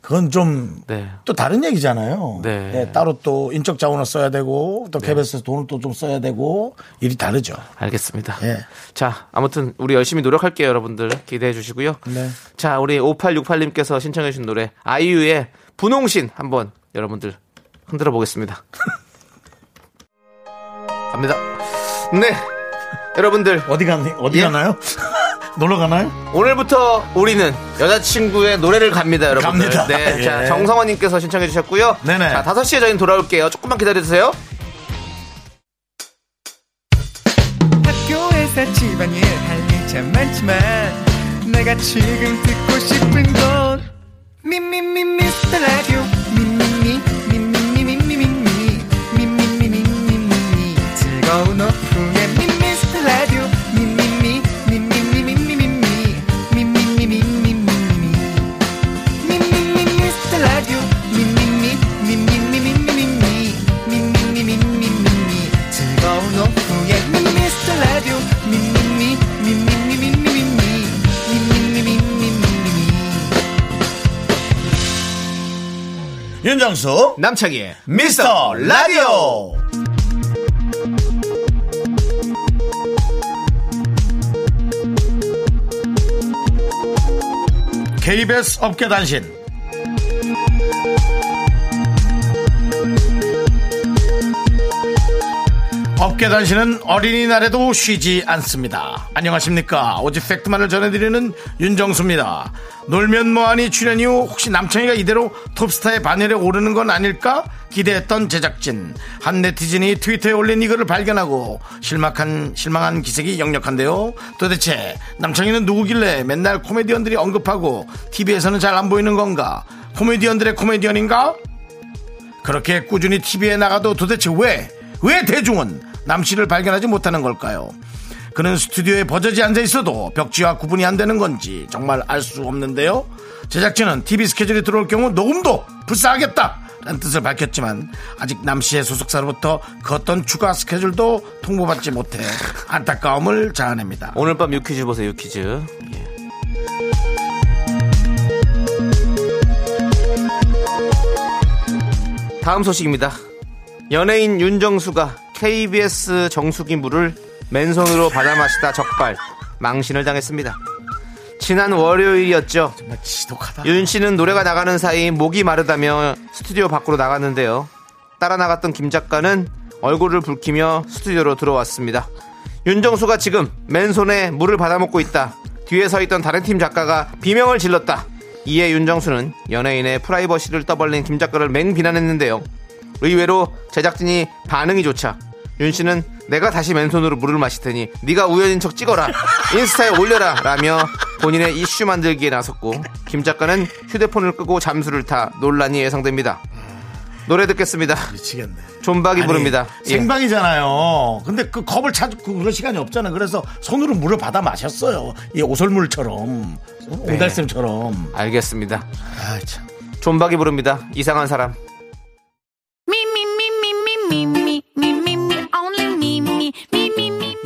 그건 좀또 네. 다른 얘기잖아요. 네. 예, 따로 또 인적 자원을 써야 되고 또 KBS에서 돈을 또 좀 써야 되고 일이 다르죠. 알겠습니다. 예. 자, 아무튼 우리 열심히 노력할게요, 여러분들. 기대해 주시고요. 네. 자, 우리 5868님께서 신청해 주신 노래 아이유의 분홍신 한번 여러분들 흔들어 보겠습니다. 갑니다. 네. 여러분들 어디 가니? 어디 예? 가나요? 놀러 가나요? 오늘부터 우리는 여자친구의 노래를 갑니다, 여러분들. 갑니다. 네. 예. 자, 정성원님께서 신청해 주셨고요. 네네. 자, 5시에 저희는 돌아올게요. 조금만 기다려주세요. 학교에서 집안일 할일참 많지만 내가 지금 듣고 싶은 건 미 미 미 미스터 윤정수 남창희의 미스터 라디오. KBS 업계 단신 업계 단신은 어린이날에도 쉬지 않습니다. 안녕하십니까. 오직 팩트만을 전해드리는 윤정수입니다. 놀면 뭐하니 출연 이후 혹시 남창희가 이대로 톱스타의 반열에 오르는 건 아닐까 기대했던 제작진. 한 네티즌이 트위터에 올린 이거를 발견하고 실망한, 실망한 기색이 역력한데요. 도대체 남창희는 누구길래 맨날 코미디언들이 언급하고 TV에서는 잘 안 보이는 건가? 코미디언들의 코미디언인가? 그렇게 꾸준히 TV에 나가도 도대체 왜, 왜 대중은 남씨를 발견하지 못하는 걸까요? 그는 스튜디오에 버젓이 앉아 있어도 벽지와 구분이 안 되는 건지 정말 알 수 없는데요. 제작진은 TV 스케줄이 들어올 경우 녹음도 불사하겠다! 라는 뜻을 밝혔지만 아직 남씨의 소속사로부터 그 어떤 추가 스케줄도 통보받지 못해 안타까움을 자아냅니다. 오늘 밤 유퀴즈 보세요 유퀴즈 예. 다음 소식입니다 연예인 윤정수가 KBS 정수기 물을 맨손으로 받아 마시다 적발 망신을 당했습니다 지난 월요일이었죠 정말 지독하다. 윤 씨는 노래가 나가는 사이 목이 마르다며 스튜디오 밖으로 나갔는데요. 따라 나갔던 김 작가는 얼굴을 붉히며 스튜디오로 들어왔습니다. 윤정수가 지금 맨손에 물을 받아먹고 있다. 뒤에 서 있던 다른 팀 작가가 비명을 질렀다. 이에 윤정수는 연예인의 프라이버시를 떠벌린 김 작가를 맹 비난했는데요. 의외로 제작진이 반응이 좋자 윤 씨는 내가 다시 맨손으로 물을 마실 테니 네가 우연인 척 찍어라 인스타에 올려라 라며 본인의 이슈 만들기에 나섰고 김 작가는 휴대폰을 끄고 잠수를 타 논란이 예상됩니다 노래 듣겠습니다 미치겠네. 존박이 아니, 부릅니다 예. 생방이잖아요. 근데 그 컵을 찾고 그럴 시간이 없잖아요. 그래서 손으로 물을 받아 마셨어요. 이 오설물처럼. 네. 오달쌤처럼. 알겠습니다 아, 참. 존박이 부릅니다 이상한 사람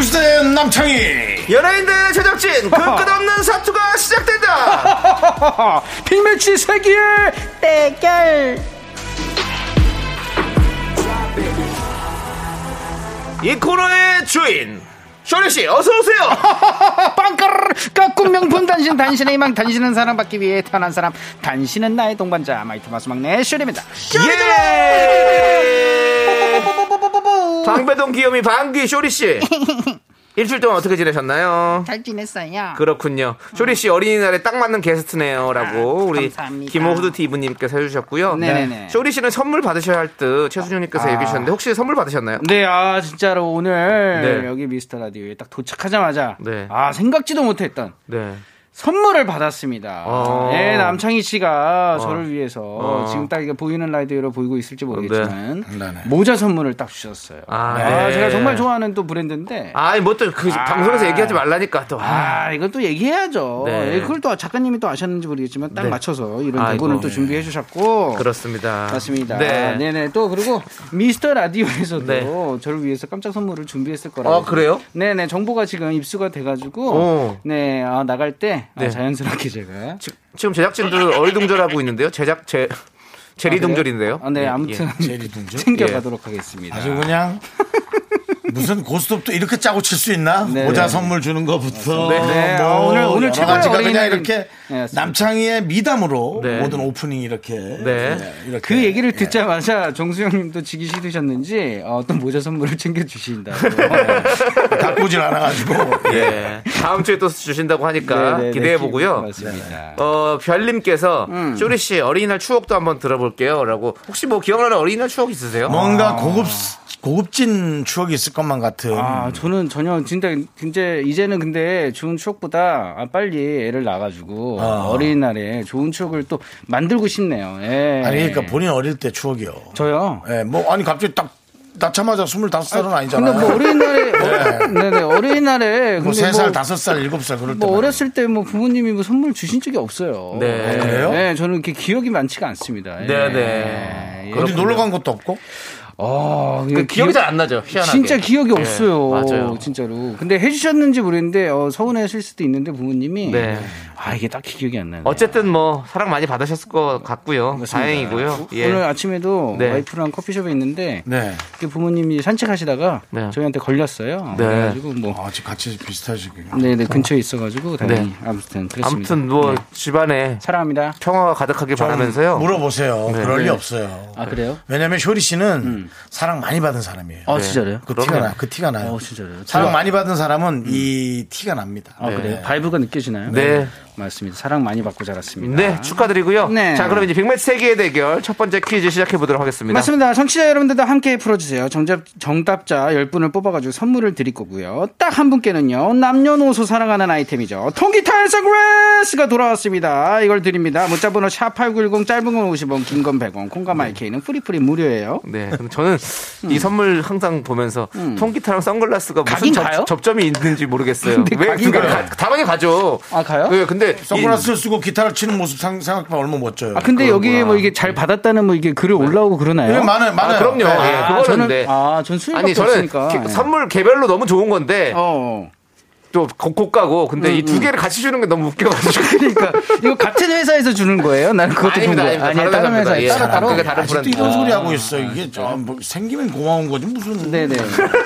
윤정수 대 남창희. 연예인들 제작진 그 끝없는 사투가 시작된다. 빅매치 세기의 대결. 이 코너의 주인 쇼리씨 어서오세요. 빵까르 깍꿍 명품 단신 단신의 희망 단신은 사랑받기 위해 태어난 사람 단신은 나의 동반자 마이티 마우스 막내 쇼리입니다. 예 방배동 귀요미 방귀 쇼리 씨 일주일 동안 어떻게 지내셨나요? 잘 지냈어요 그렇군요. 쇼리 씨 어린이날에 딱 맞는 게스트네요라고 우리 아, 감사합니다. 김호후드 이브님께서 해주셨고요. 네네네. 쇼리 씨는 선물 받으셔야 할 듯 최수정님께서 아. 얘기해 주셨는데 혹시 선물 받으셨나요? 네, 아 진짜로 오늘 네. 여기 미스터 라디오에 딱 도착하자마자 네. 아 생각지도 못했던 네. 선물을 받았습니다. 어. 네, 남창희 씨가 저를 위해서 어. 지금 딱 이게 보이는 라디오로 보이고 있을지 모르겠지만 네. 네. 모자 선물을 딱 주셨어요. 아, 아, 네. 제가 정말 좋아하는 또 브랜드인데. 아이 뭐또 그 아. 방송에서 얘기하지 말라니까 또. 아, 이건 또 얘기해야죠. 네. 예, 그걸 또 작가님이 또 아셨는지 모르겠지만 딱 네. 맞춰서 이런. 부분을 또 준비해 주셨고. 그렇습니다. 맞습니다. 네. 네. 네또 그리고 미스터 라디오에서도 네. 저를 위해서 깜짝 선물을 준비했을 거라고. 어, 그래요? 네 네 정보가 지금 입수가 돼가지고 오. 네 아, 나갈 때 아, 네. 자연스럽게 제가 지- 지금 제작진들 어리둥절하고 있는데요. 제작 제 제리둥절인데요. 아, 네 예, 아무튼 예. 제리둥절? 챙겨가도록 하겠습니다. 아주 그냥 무슨 고스톱도 이렇게 짜고 칠 수 있나? 네. 모자 선물 주는 거부터 네. 뭐 어, 오늘- 오늘 여러 최고의 가지가 그냥 이렇게 네. 남창희의 미담으로 네. 모든 오프닝 이렇게 네. 이렇게 그 얘기를 듣자마자 정수영님도 지기 싫으셨는지 어, 또 모자 선물을 챙겨 주신다고. 바꾸질 않아가지고 예. 다음 주에 또 주신다고 하니까 네, 네, 기대해 네, 보고요. 맞습니다. 어, 별님께서 음. 쇼리 씨 어린이날 추억도 한번 들어볼게요. 라고 혹시 뭐 기억나는 어린이날 추억 있으세요? 뭔가 고급 고급진 추억이 있을 것만 같은 아, 저는 전혀 진짜 진짜 이제는 근데 좋은 추억보다 아, 빨리 애를 낳아가지고 아. 어린이날에 좋은 추억을 또 만들고 싶네요. 예. 아니 그러니까 본인 어릴 때 추억이요. 저요. 예, 뭐 아니 갑자기 딱 낳자마자 25살은 아니잖아요. 근데 뭐 어린이날에 어, 네네 어린이날에 뭐 근데 3살, 5살, 7살 그럴 때 뭐 어렸을 때 뭐 부모님이 뭐 선물 주신 적이 없어요. 네. 아, 그래요? 네, 저는 이렇게 기억이 많지가 않습니다. 예. 네네. 예. 어디 놀러 간 것도 없고 아, 그 기억이 잘 안 나죠. 희한하게. 진짜 기억이 예, 없어요. 맞아요. 진짜로. 근데 해주셨는지 모르겠는데 어, 서운해하실 수도 있는데 부모님이 네. 아 이게 딱히 기억이 안 나요. 어쨌든 뭐 사랑 많이 받으셨을 것 같고요. 맞습니다. 다행이고요. 예. 오늘 아침에도 네. 와이프랑 커피숍에 있는데 네. 그 부모님이 산책하시다가 네. 저희한테 걸렸어요. 네. 그래가지고 뭐 아, 지금 같이 비슷하시고요. 네네 근처에 있어가지고 다행히 네. 아무튼 그렇습니다. 아무튼 뭐 네. 집안에 사랑합니다. 평화가 가득하길 바라면서요. 물어보세요. 네. 그럴 리 네. 없어요. 아 그래요? 왜냐면 쇼리 씨는 사랑 많이 받은 사람이에요. 아 진짜로요? 그 티가 그럼요. 나, 그 티가 나요. 어 진짜로요? 사랑 많이 받은 사람은 이 티가 납니다. 아 그래요? vibe가 느껴지나요? 네. 맞습니다. 사랑 많이 받고 자랐습니다. 네, 축하드리고요. 네. 자, 그럼 이제 빅매치 세기의 대결 첫 번째 퀴즈 시작해 보도록 하겠습니다. 맞습니다. 청취자 여러분들도 함께 풀어주세요. 정답, 정답자 10분을 뽑아가지고 선물을 드릴 거고요. 딱 한 분께는요. 남녀노소 사랑하는 아이템이죠. 통기타 선글라스가 돌아왔습니다. 이걸 드립니다. 문자번호 샵8910 짧은 건 50원, 긴 건 100원, 콩과 마이케이는 free free 무료예요. 네, 근데 저는 이 선물 항상 보면서 통기타랑 선글라스가 무슨 가요? 접, 점이 있는지 모르겠어요. 왜 두 개, 가요? 가- 당연히 가죠. 아, 가요? 네, 근데 선글라스를 쓰고 기타를 치는 모습 상- 생각보다 얼마나 멋져요. 아, 근데 여기에 그러구나. 뭐 이게 잘 받았다는 뭐 이게 글이 올라오고 그러나요? 이게 많아요, 이, 많아요. 아, 그럼요. 네. 예, 아, 그거는 저는- 네. 아, 전 수요밖에 아니 저는. 기- 예. 선물 개별로 너무 좋은 건데 어. 또 고- 고가고 근데 이두 개를 같이 주는 게 너무 웃겨가지고 그러니까 이거 같은 회사에서 주는 거예요? 나는 그것도 아닙니다, 거야. 아닙니다. 아니, 다른 다른 회사입니다. 회사 에 예, 따로 따로. 다른 아직도 브랜드. 이런 소리 하고 있어. 이게 저, 뭐 생기면 고마운 거지 무슨. 네네.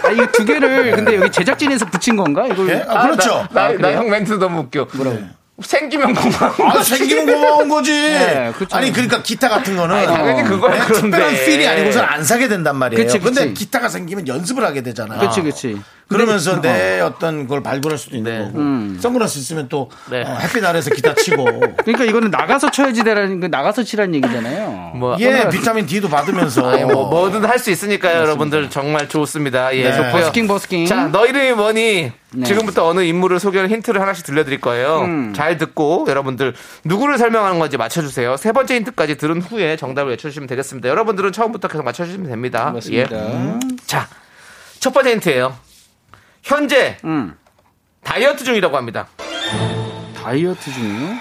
아, 이거 두 개를 근데 여기 제작진에서 붙인 건가? 이걸 예? 아, 그렇죠. 나 형 멘트 너무 웃겨. 뭐라고? 생기면 고마워. 아, 생기면 고마운 거지. 네, 그렇죠. 아니, 그러니까 기타 같은 거는. 아니, 당연히 그거야, 네. 특별한 필이 아니고선 안 사게 된단 말이에요. 그치, 그치. 근데 기타가 생기면 연습을 하게 되잖아. 그렇지, 그렇지. 그러면서 내 어떤 걸 발굴할 수도 있는 네. 거고. 음. 선글라스 있으면 또 네. 어, 햇빛 아래서 기타 치고. 그러니까 이거는 나가서 쳐야지 되라는 거 나가서 치라는 얘기잖아요. 뭐 예, 비타민 D도 받으면서. 아니, 뭐 뭐든 할 수 있으니까요, 여러분들 정말 좋습니다. 예, 네. 좋고요. 버스킹 버스킹. 자, 너 이름이 뭐니? 네. 지금부터 어느 인물을 소개하는 힌트를 하나씩 들려드릴 거예요. 음. 잘 듣고 여러분들 누구를 설명하는 건지 맞춰주세요. 세 번째 힌트까지 들은 후에 정답을 외쳐주시면 되겠습니다. 여러분들은 처음부터 계속 맞춰주시면 됩니다. 맞습니다. 예. 자, 첫 번째 힌트예요. 현재 음. 다이어트 중이라고 합니다. 다이어트 중이요?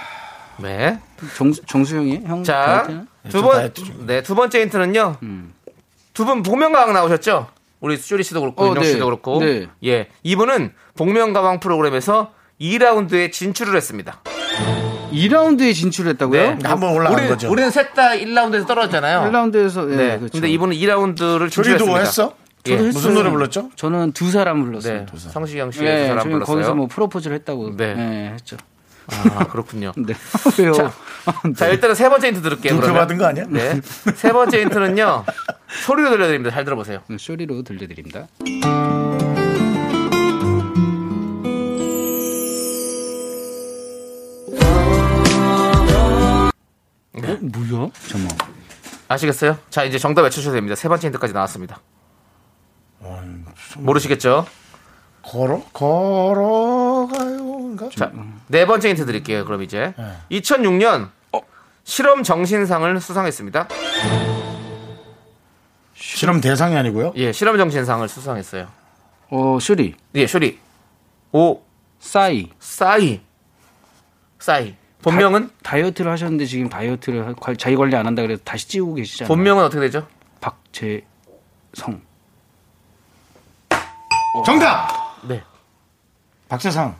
네. 정, 정수영이? 형? 자, 다이어트는? 두저 번. 네, 두 번째 힌트는요. 음. 두분 복면가왕 나오셨죠? 우리 쇼리 씨도 그렇고, 어, 윤정 네. 씨도 그렇고. 네. 예. 이분은 복면가왕 프로그램에서 2라운드에 진출을 했습니다. 2라운드에 진출했다고요? 네. 한번 올라간 우리, 거죠. 우리는 셋 다 1라운드에서 떨어졌잖아요. 1라운드에서 예, 네. 그렇죠. 근데 이분은 2라운드를 진출했습니다. 조리도 했어? 예. 저도 무슨 노래 불렀죠? 저는 두 사람 불렀어요. 네. 성시경 씨의 네, 두 사람 저희 불렀어요. 거기서 뭐 프로포즈를 했다고 네. 네, 했죠. 아, 그렇군요. 네. 왜요? 자, 자, 일단은 세 번째 힌트 들을게요. 그러면. 받은 거 아니야? 네. 세 번째 힌트는요. 소리로 들려드립니다. 잘 들어보세요. 쇼리로 들려드립니다. 어, 뭐야? 잠깐만. 아시겠어요? 자, 이제 정답 외쳐주셔도 됩니다. 세 번째 힌트까지 나왔습니다. 모르시겠죠? 걸어? 걸어가요? 자, 네 번째 힌트 드릴게요. 그럼 이제 2006년 실험 정신상을 수상했습니다. 실험 대상이 아니고요. 예, 실험 정신상을 수상했어요. 어, 쇼리. 예, 쇼리. 오, 싸이. 싸이. 싸이. 본명은? 다 이어트를 하셨는데 지금 다이어트를 하- 관- 자기 관리 안 한다 그래서 다시 찌우고 계시잖아요. 본명은 어떻게 되죠? 박재성. 정답! 네. 박세상.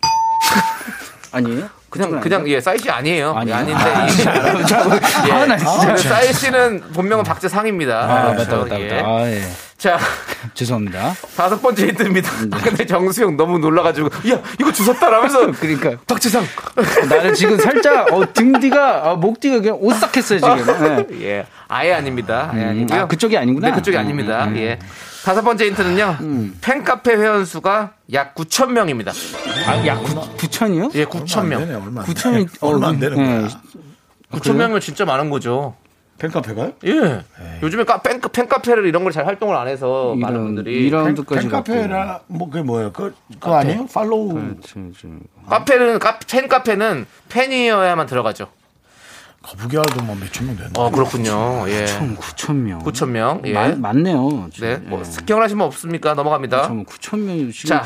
아니에요? 그냥, 그냥, 예, 싸이 씨 아니에요. 아니에요? 예, 아닌데. 아, 이- 진짜. 예. 아, 나 진짜. 그 싸이 씨는 본명은 박재상입니다. 아, 그렇죠. 맞다, 맞다, 예. 맞다. 아, 예. 자, 죄송합니다. 다섯 번째 힌트입니다. 네. 근데 정수영 너무 놀라가지고, 야, 이거 주웠다라면서. 그러니까 박지상. 나는 지금 살짝 어, 등 뒤가 어, 목 뒤가 그냥 오싹했어요 지금. 네. 예. 아예 아닙니다. 아예 음, 아니고요. 아, 그쪽이 아니구나. 네, 그쪽이 음, 아닙니다. 음, 음. 예. 다섯 번째 힌트는요. 팬카페 회원수가 약 9천 명입니다. 아, 야 9천이요? 예, 9천 안 명. 되네, 얼마 안 돼. 9천이 얼마 안 되는 거야. 9천 명이면 진짜 많은 거죠. 팬카페가요? 예. 요즘에 카, 팬, 팬카페를 이런 걸 잘 활동을 안 해서 많은 이런 분들이 2라운드까지 팬카페라 뭐 그게 뭐예요? 그 그거 아니에요? 팔로우 카페는 카, 팬카페는 팬이어야만 들어가죠. 거북이알도 뭐 몇천 명 되는. 어 그렇군요. 예. 9천 명. 9천 명. 예. 많, 많네요. 네. 뭐 습경을 하시면 없습니까? 넘어갑니다. 참 9천 명이 지금 자,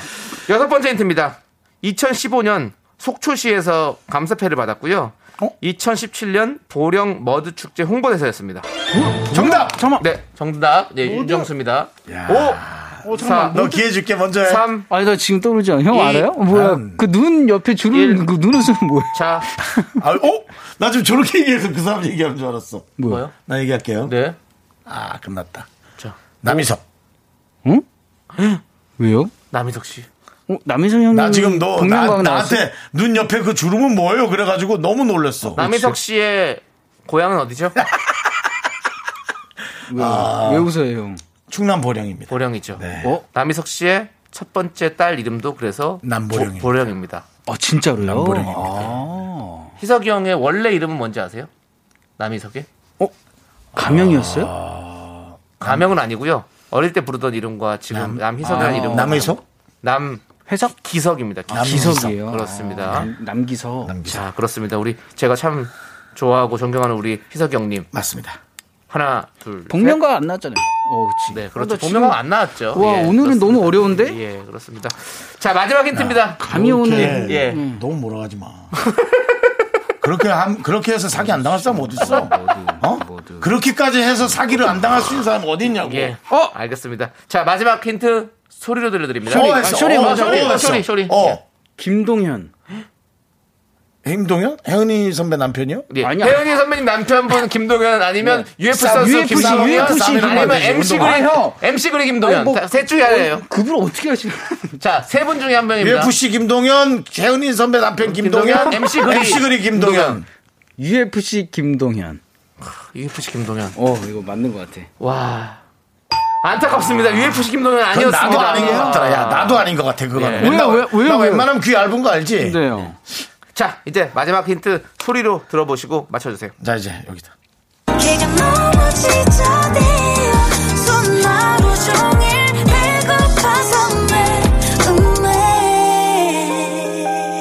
여섯 번째 힌트입니다. 2015년 속초시에서 감사패를 받았고요. 어? 2017년 보령 머드 축제 홍보대사였습니다. 정답. 잠깐만. 네, 정답. 네, 윤정수입니다. 야. 5, 4, 너 기회 줄게 먼저 해. 3. 아니 나 지금 떠오르지 않아. 형 이, 알아요? 뭐야? 한, 그눈 옆에 주름 일. 그 눈웃음 뭐야? 자, 아, 어? 나 지금 저렇게 얘기해서 그 사람 얘기하는 줄 알았어. 뭐요? 나 얘기할게요. 네. 아, 끝났다. 자, 남희석. 응? 왜요? 남희석 씨. 어, 남희성 형님 나 지금 너 나? 나한테 눈 옆에 그 주름은 뭐예요? 그래가지고 너무 놀랐어. 남희석 씨의 고향은 어디죠? 왜, 아. 왜 웃어요 형? 충남 보령입니다. 보령이죠. 네. 어? 남희석 씨의 첫 번째 딸 이름도 그래서 남보령입니다. 보- 보령입니다. 어 진짜로요? 남보령입니다. 아. 희석이 형의 원래 이름은 뭔지 아세요? 남희석의? 가명이었어요? 가명은 아니고요. 어릴 때 부르던 이름과 지금 남 희석이라는 이름 남희석? 남 회석 기석입니다. 기석. 기석이에요. 그렇습니다. 남, 남기석. 자, 그렇습니다. 우리 제가 참 좋아하고 존경하는 우리 희석이 형님. 맞습니다. 하나, 둘, 복면가 안 나왔잖아요. 어, 그치. 셋. 네, 그렇죠. 어, 나 본명은 안 나왔죠. 와, 예, 오늘은 그렇습니다. 너무 어려운데? 예, 그렇습니다. 자, 마지막 힌트입니다. 감이 오네. 그렇게 예. 너무 몰아가지 마. 그렇게 함, 그렇게 해서 사기 안 당할 사람 어디 있어? 어? 그렇게까지 해서 사기를 안 당할 수 있는 사람 어디 있냐고. 예. 어, 알겠습니다. 자, 마지막 힌트 소리로 들려드립니다. 쇼했어. 아, 쇼리, 어, 쇼리, 쇼했어. 쇼리, 쇼리. 어. 김동현. 김동현? 혜은이 선배 남편이요? 예. 아니야. 혜연이 선배님 남편분 김동현 아니면 UFC 싸- 선수 UFC, 김동현 UFC 아니면 김동현. MC. 그리 아, 형. MC 그리 김동현 뭐- 자, 셋 중에 하나예요. 그걸 어떻게 하시는 자, 세 분 중에 한 명입니다. UFC 김동현, 혜은이 선배 남편 김동현, 김동현, MC 그리. MC 그리 김동현. UFC 김동현. UFC 김동현. 어, 이거 맞는 것 같아. 와. 안타깝습니다. UFC 김동현 아니었습니다. 나도 아닌 것 같더라. 야, 나도 아닌 것 같아, 그거는. 예. 나, 왜요, 왜요, 나? 웬만하면 귀 얇은 거 알지? 근데요. 자, 이제 마지막 힌트 소리로 들어보시고 맞춰주세요. 자, 이제 여기다.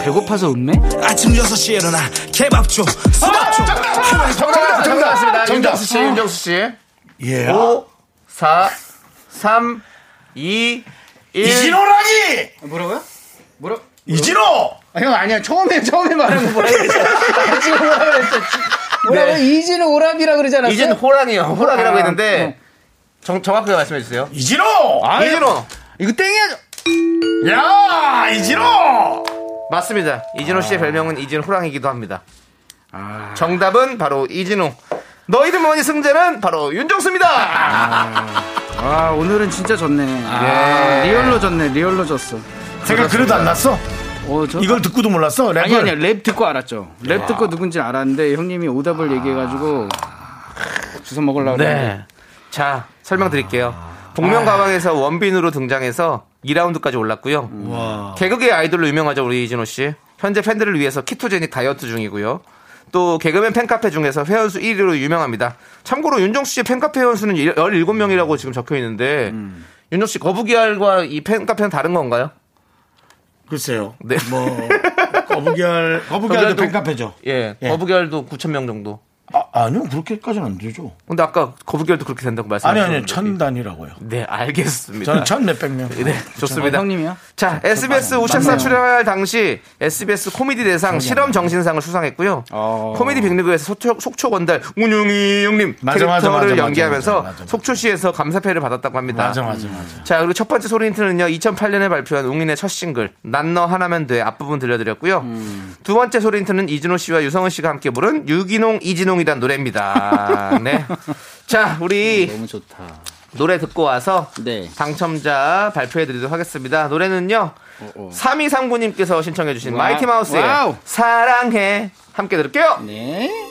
배고파서 음매? 아침 6시에 일어나 케밥 줘 수박 줘 정답, 정답, 정답. 윤정수 씨, 윤정수 씨. 예. 5, 4, 3, 2, 1. 이진호라니! 뭐라고요? 뭐라? 이진호! 아, 형 아니야. 처음에 처음에 말한 거 뭐라 그랬어? 아, 지금 뭐라 그랬어? 뭐라고 이진우 오랍이라 그러지 않았어요? 이젠 호랑이요. 호랑이라고 아, 했는데 정, 정확하게 말씀해 주세요. 이진호! 이진호 이거 땡이야. 야, 이진호! 맞습니다. 이진호 씨의 별명은 이진 호랑이기도 합니다. 아. 정답은 바로 이진호. 너희들 뭐니 승자는 바로 윤정수입니다. 아, 오늘은 진짜 졌네. 예, real로 졌네. real로 졌어. 생각 그래도 안 났어? 어, 저 이걸 듣고도 몰랐어? 랩을? 아니 아니 랩 듣고 알았죠. 랩 듣고 누군지 알았는데 형님이 오답을 얘기해가지고 주워 먹으려고. 네. 자, 설명드릴게요. 복면가왕에서 원빈으로 등장해서 2라운드까지 올랐고요. 개그계 아이돌로 유명하죠, 우리 이진호 씨. 현재 팬들을 위해서 ketogenic 다이어트 중이고요. 또 개그맨 팬카페 중에서 회원수 1위로 유명합니다. 참고로 윤정수 씨의 팬카페 회원수는 17명이라고 지금 적혀 있는데 윤정수 씨 거북이알과 이 팬카페는 다른 건가요? 글쎄요. 네. 뭐, 거북이알, 거북이알도 거북이알도- 팬카페죠. 예. 예. 거북이알도 9,000명 정도. 아, 아니요. 그렇게까지는 안 되죠. 근데 아까 거북이알도 그렇게 된다고 아니, 말씀하셨는데. 아니요. 천 단위라고요. 네, 알겠습니다. 저는 천 몇백 명. 네, 좋습니다. 어, 형님이요? 자, SBS 우차사 출연할 당시 SBS 코미디 대상 실험 정신상을 수상했고요. 어. 코미디 빅리그에서 속초, 속초 건달 운용이 형님 맞아, 캐릭터를 맞아, 맞아, 연기하면서 맞아, 맞아, 맞아. 속초시에서 감사패를 받았다고 합니다. 맞아, 맞아, 맞아. 자, 그리고 첫 번째 소리 힌트는요. 2008년에 발표한 웅인의 첫 싱글 난 너 하나면 돼 앞부분 들려드렸고요. 음. 두 번째 소리 힌트는 이진호 씨와 유성은 씨가 함께 부른 유기농 이진홍 이란 노래입니다. 네. 자, 우리 너무 좋다. 노래 듣고 와서 네. 당첨자 발표해 드리도록 하겠습니다. 노래는요. 3239님께서 신청해 주신 마이티 마우스의. 사랑해 함께 들을게요. 네.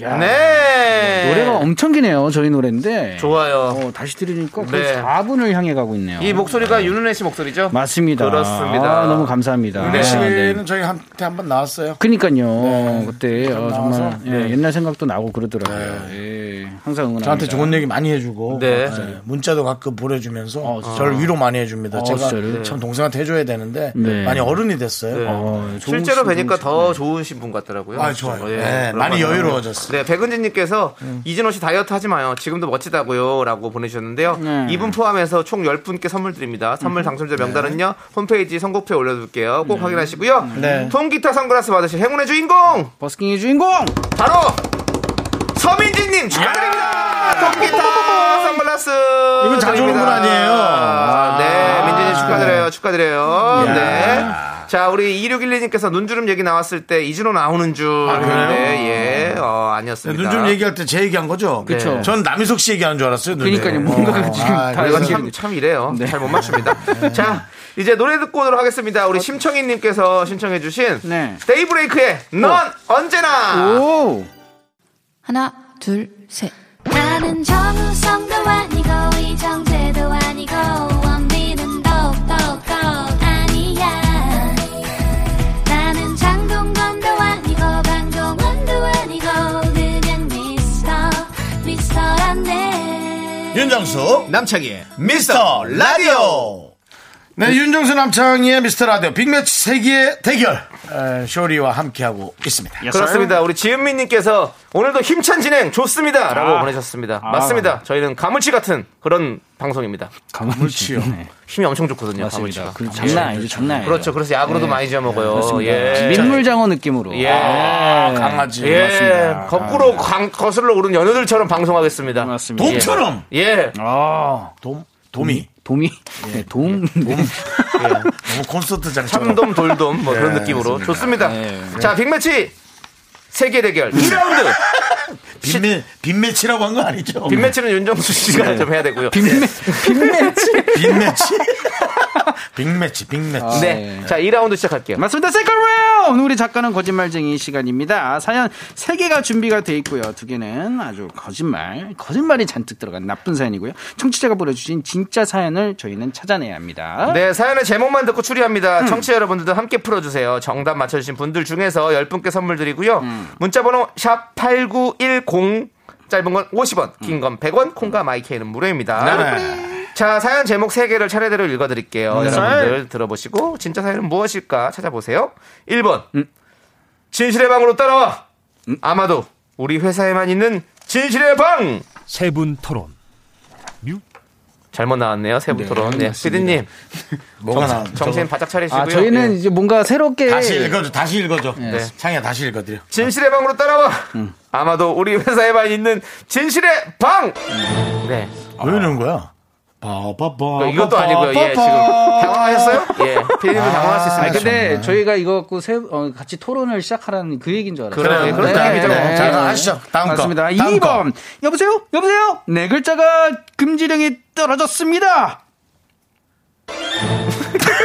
야, 네. 노래가 엄청 기네요. 저희 노래인데. 좋아요. 어, 다시 들으니까 거의 네. 4분을 향해 가고 있네요. 이 목소리가 윤은혜 씨 목소리죠? 맞습니다. 그렇습니다. 아, 너무 감사합니다. 윤혜 아, 씨는 네. 저희 한테 한번 나왔어요. 그니까요. 그때 어, 정말 예, 옛날 생각도 나고 그러더라고요. 예, 항상 응원합니다. 저한테 좋은 얘기 많이 해주고 네. 네. 문자도 가끔 보내주면서 어. 저를 위로 많이 해줍니다. 어, 제가 진짜요? 참 동생한테 해줘야 되는데 네. 많이 어른이 됐어요. 네. 어, 좋은 실제로 분, 뵈니까 좋은 더 분. 좋으신 분 같더라고요. 아, 좋아요. 예, 네, 많이. 여유로워졌어요. 네, 백은진님께서 이진호 씨 다이어트 하지 마요. 지금도 멋지다고요. 라고 보내주셨는데요. 네. 이분 포함해서 총 10분께 선물 드립니다. 선물 당첨자 명단은요. 홈페이지 선곡표에 올려둘게요. 꼭 확인하시고요. 네. 통기타 선글라스 받으실 행운의 주인공! 버스킹의 주인공! 바로 서민지님 축하드립니다. 통기타 선글라스. 이분 자주 오는 분 아니에요? 아, 네, 민지님 축하드려요. 축하드려요. 이야. 네. 자, 우리 2612님께서 눈주름 얘기 나왔을 때 이준호 나오는 줄. 아, 그래요? 네, 예, 어, 아니었습니다. 눈좀 얘기할 때 제 얘기한 거죠? 그쵸. 전 남희석 씨 얘기하는 줄 알았어요. 눈에. 그러니까요. 뭔가가 지금 다 아, 연결이 참, 참 이래요. 잘못 맞춥니다. 자, 이제 노래 듣고 오도록 하겠습니다. 우리 심청희님께서 신청해주신 네. 데이브레이크의 넌 언제나! 오! 하나, 둘, 셋. 나는 정우성도 아니고 이정재도 윤정수 남창희의 미스터 라디오 네 윤정수 남창희의 미스터 라디오 빅매치 세기의 대결 에, 쇼리와 함께하고 있습니다 그렇습니다. 우리 지은미님께서 오늘도 힘찬 진행 좋습니다. 라고 아. 보내셨습니다. 맞습니다. 저희는 가물치 같은 그런 방송입니다. 가물치요. 네. 힘이 엄청 좋거든요. 맞습니다. 가물치가. 그 장난 아니죠, 장난 아니죠. 그렇죠. 그래서 야구로도 네. 많이 지어 먹어요. 그렇습니다. 예. 민물장어 느낌으로. 예. 아, 강아지 예. 맞습니다. 거꾸로 강, 거슬러 오른 연어들처럼 방송하겠습니다. 맞습니다. 돔처럼 예. 아, 돔 도미 도미. 네, 돔. 네. 너무 콘서트장처럼 참돔, 돌돔, 뭐 그런 예, 느낌으로. 좋습니다. 네. 자, 빅매치 세계 대결 2라운드. 빈매 빈매치라고 한 거 아니죠? 빅매치는 윤정수 씨가 좀 해야 되고요. 빅매, 빅매치. 빈매치 빅매치 빅매치 네. 네. 자, 2라운드 시작할게요. 맞습니다. second round. 우리 작가는 거짓말쟁이 시간입니다. 사연 3개가 준비가 돼 있고요. 두 개는 아주 거짓말, 거짓말이 잔뜩 들어간 나쁜 사연이고요. 청취자가 보내주신 진짜 사연을 저희는 찾아내야 합니다. 네, 사연의 제목만 듣고 추리합니다. 청취자 여러분들도 함께 풀어주세요. 정답 맞춰주신 분들 중에서 10분께 선물 드리고요. 문자번호 샵 8910 짧은 건 50원, 긴 건 100원, 콩과 마이케이는 무료입니다. 네. 자, 사연 제목 3개를 차례대로 읽어드릴게요. 여러분들 들어보시고 진짜 사연은 무엇일까 찾아보세요. 1번 진실의 방으로 따라와 아마도 우리 회사에만 있는 진실의 방 세 분 토론. 잘못 나왔네요. 세분 토론. 네, 피디님 뭐가 나 정신 바짝 차리시고요. 아, 저희는 예. 이제 뭔가 새롭게. 다시 읽어줘 다시 읽어줘 네. 창이야 다시 읽어드려 진실의 방으로 따라와. 아마도 우리 회사에만 있는 진실의 방. 네. 왜 이러는 거야? 바바바 이것도 아니고요. 예, 지금 당황하셨어요? 예, 피디님도 당황할 수 아, 있습니다. 근데 저희가 이거 갖고 세, 어, 같이 토론을 시작하라는 그 얘기인 줄 알았어요. 그래요. 그런 느낌이죠. 자, 그럼 하시죠. 다음 거. 맞습니다. 다음 2번. 여보세요? 여보세요? 네 글자가 금지령이 떨어졌습니다.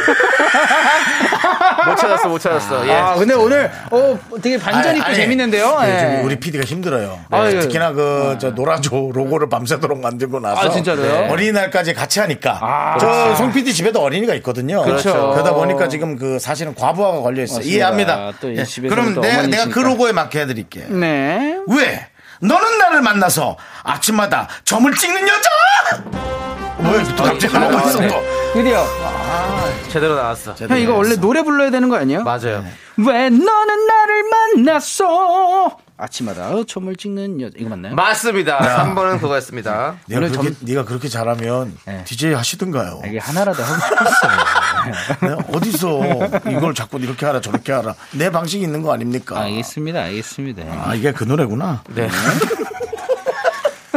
못 찾았어, 못 찾았어. 예. 아, 근데 오늘, 어, 되게 반전 있고 아니, 재밌는데요? 네, 예. 지금 우리 PD가 힘들어요. 아, 네, 예. 특히나 그, 저, 노라조 로고를 밤새도록 만들고 나서. 아, 진짜로요? 어린이날까지 같이 하니까. 아, 저, 송 PD 집에도 어린이가 있거든요. 그렇죠. 그러다 보니까 지금 그, 사실은 과부하가 걸려있어요. 이해합니다. 또이 예, 그럼 또 내가, 내가 그. 로고에 맞게 해드릴게. 네. 왜? 너는 나를 만나서 아침마다 점을 찍는 여자! 뭐야, 또 갑자기 아, 뭐가 있어, 네. 또. 드디어. 제대로 나왔어. 형, 이거 원래 노래 불러야 되는 거 아니에요? 맞아요. 왜 너는 나를 만났어? 아침마다 춤을 찍는 여자. 이거 맞나요? 맞습니다. 3번은 그거였습니다. 네가 오늘 그렇게, 점- 네가 그렇게 잘하면 네. DJ 하시든가요. 아, 이게 하나라도 하고 싶었어요. 네, 어디서 이걸 자꾸 이렇게 하라 저렇게 하라 내 방식이 있는 거 아닙니까? 알겠습니다, 알겠습니다. 아 이게 그 노래구나. 네.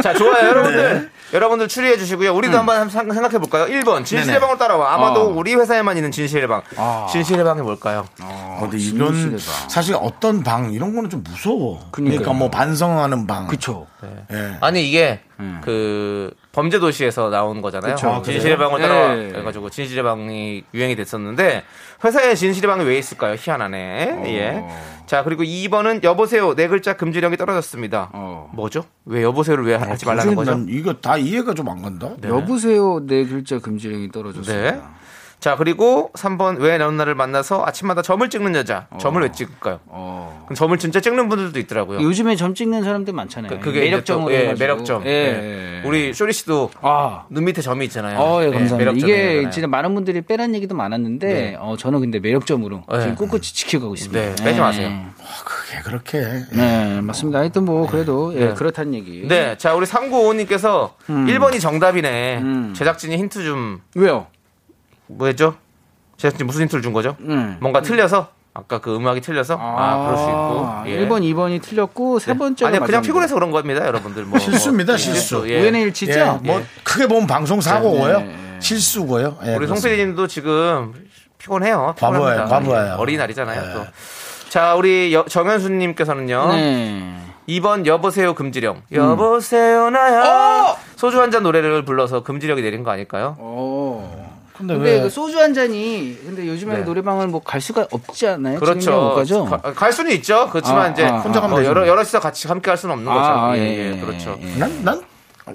자, 좋아요. 여러분들. 여러분들 추리해 주시고요. 우리도 한번 생각해 볼까요? 1번. 진실의. 방으로 따라와. 아마도 어. 우리 회사에만 있는 진실의 방. 진실의 방이 뭘까요? 어, 근데 이런 사실 어떤 방 이런 거는 좀 무서워. 그러니까 뭐 반성하는 방. 그쵸. 예. 아니 이게 음. 그 범죄 도시에서 나온 거잖아요. 그쵸. 진실의 방을 네. 따라 해가지고 진실의 방이 유행이 됐었는데 회사에 진실의 방이 왜 있을까요? 희한하네. 예. 자 그리고 2번은 여보세요 네 글자 금지령이 떨어졌습니다. 어. 뭐죠? 왜 여보세요를 왜 하지 말라는 거죠? 난 이거 다 이해가 좀 안 간다. 여보세요 네 글자 금지령이 떨어졌습니다. 네. 자 그리고 3번 왜 너는 나를 만나서 아침마다 점을 찍는 여자 점을 왜 찍을까요? 어. 그럼 점을 진짜 찍는 분들도 있더라고요. 요즘에 점 찍는 사람들 많잖아요. 그- 그게 이제 매력점으로 또, 예. 매력점. 예. 예. 우리 쇼리 씨도 아. 눈 밑에 점이 있잖아요. 어, 예, 예, 감사합니다. 매력점이에요, 이게 그잖아요. 진짜 많은 분들이 빼란 얘기도 많았는데, 네. 어, 저는 근데 매력점으로 네. 지금 꿋꿋이 지켜가고 있습니다. 네, 빼지 마세요. 그게 그렇게. 네, 맞습니다. 하여튼 뭐, 그래도, 예, 그렇다는 얘기. 네, 자 우리 3955님께서 1번이 정답이네. 음. 제작진이 힌트 좀 왜요? 뭐였죠? 제작진 무슨 힌트를 준 거죠? 음. 뭔가 틀려서 아까 그 음악이 틀려서 아, 그럴 수 있고. 예. 1번, 2번이 틀렸고, 세 번째가 아니 그냥. 피곤해서 그런 겁니다, 여러분들. 뭐, 실수입니다, 뭐, 실수. 예. 우연의 일치죠? 예, 뭐 크게 보면 방송 사고고요. 네, 네. 실수고요. 예, 우리. 송필이님도 지금 피곤해요. 피곤합니다. 과부하예요. 예, 어린이날이잖아요. 예. 또. 자, 우리 여- 정현수님께서는요. 네. 2번 여보세요 금지령. 음. 여보세요 나야. 어! 소주 한 잔 노래를 불러서 금지령이 내린 거 아닐까요? 어. 근데, 근데 왜그 소주 한 잔이, 근데 요즘에 네. 노래방을 뭐 갈 수가 없지 않아요? 그렇죠. 가죠? 가- 갈 수는 있죠. 그렇지만 아, 이제 아, 혼자 아, 가면 아. 여러 여럿이서 같이 함께 할 수는 없는 거죠. 아, 예, 예, 예, 예, 그렇죠. 예. 난, 난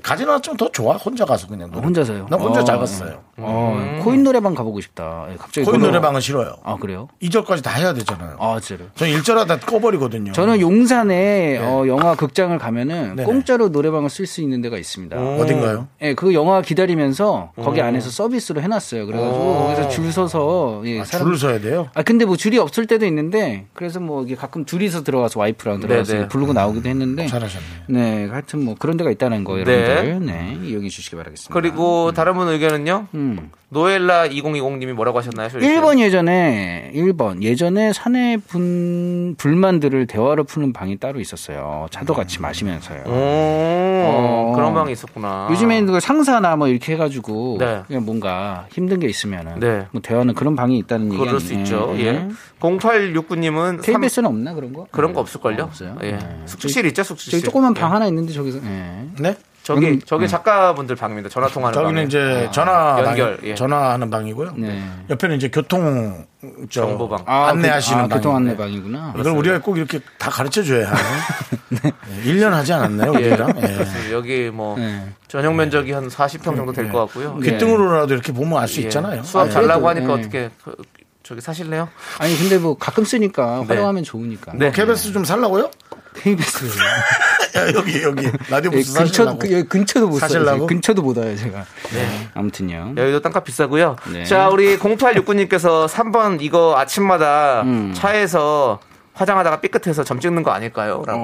가지는 않지만 더 좋아. 혼자 가서 그냥 노래. 혼자서요? 난 혼자 어, 잘 갔어요. 어, 코인 노래방 가보고 싶다. 예, 갑자기. 코인 놀러- 노래 방은 싫어요. 아, 그래요? 2절까지 다 해야 되잖아요. 아, 진짜로. 전 1절 하다 꺼버리거든요. 저는 용산에 어, 영화 극장을 가면은 네네. 공짜로 노래방을 쓸 수 있는 데가 있습니다. 어딘가요? 예, 그 영화 기다리면서 거기 안에서 서비스로 해놨어요. 그래가지고 거기서 줄 서서 예, 아, 사람- 줄을 서야 돼요? 아 근데 뭐 줄이 없을 때도 있는데 그래서 뭐 이게 가끔 둘이서 들어가서 와이프랑 들어가서 네네. 부르고 나오기도 했는데 잘하셨네. 네 하여튼 뭐 그런 데가 있다는 거 여러분들 네 이용해 주시기 바라겠습니다. 그리고 다른 분 의견은요? 음. 노엘라 2020님이 뭐라고 하셨나요? 쇼리 씨? 1번 예전에 1번 예전에 사내 분 불만들을 대화로 푸는 방이 따로 있었어요. 차도 같이 마시면서요. 오, 어. 그런 방이 있었구나. 요즘에는 그 상사나 뭐 이렇게 해가지고 네. 그냥 뭔가 힘든 게 있으면은 네. 뭐 대화는 그런 방이 있다는 얘기 그럴 수 있죠. 예. 0869님은 KBS는 없나 그런 거? 그런 거 없을걸요? 어, 없어요. 예. 네. 숙직실 있죠, 숙직실. 저기 조그만 예. 방 하나 있는데 저기서 예. 네? 저기 여기- 저기 작가분들 방입니다. 전화 통화하는 저기는 방에. 이제 전화 연결, 방, 예. 전화하는 방이고요. 네. 옆에는 이제 교통 저 정보방. 안내하시는 아, 교통. 안내 방이구나. 이걸 우리가 꼭 이렇게 다 가르쳐 줘야 하요 네. 1년 하지 않았나요, 우리랑? 예. 그래서 여기 뭐 네. 전용 면적이 한 40평 정도 될 것 같고요. 네. 귀등으로라도 이렇게 보면 알수 예. 있잖아요. 수업 예. 달라고 그래도, 하니까 예. 어떻게 그, 저기 사실래요? 아니 근데 뭐 가끔 쓰니까 네. 활용하면 좋으니까. 네. KBS 좀 살라고요? KBS 야, 여기 여기 라디오 예, 부스 근처 사실라고. 그, 여기 근처도 못 사실라고? 사요. 근처도 못 와요 제가. 네. 아무튼요. 여기도 땅값 비싸고요. 네. 자, 우리 0869님께서 3번 이거 아침마다 음. 차에서 화장하다가 삐끗해서 점 찍는 거 아닐까요? 라고.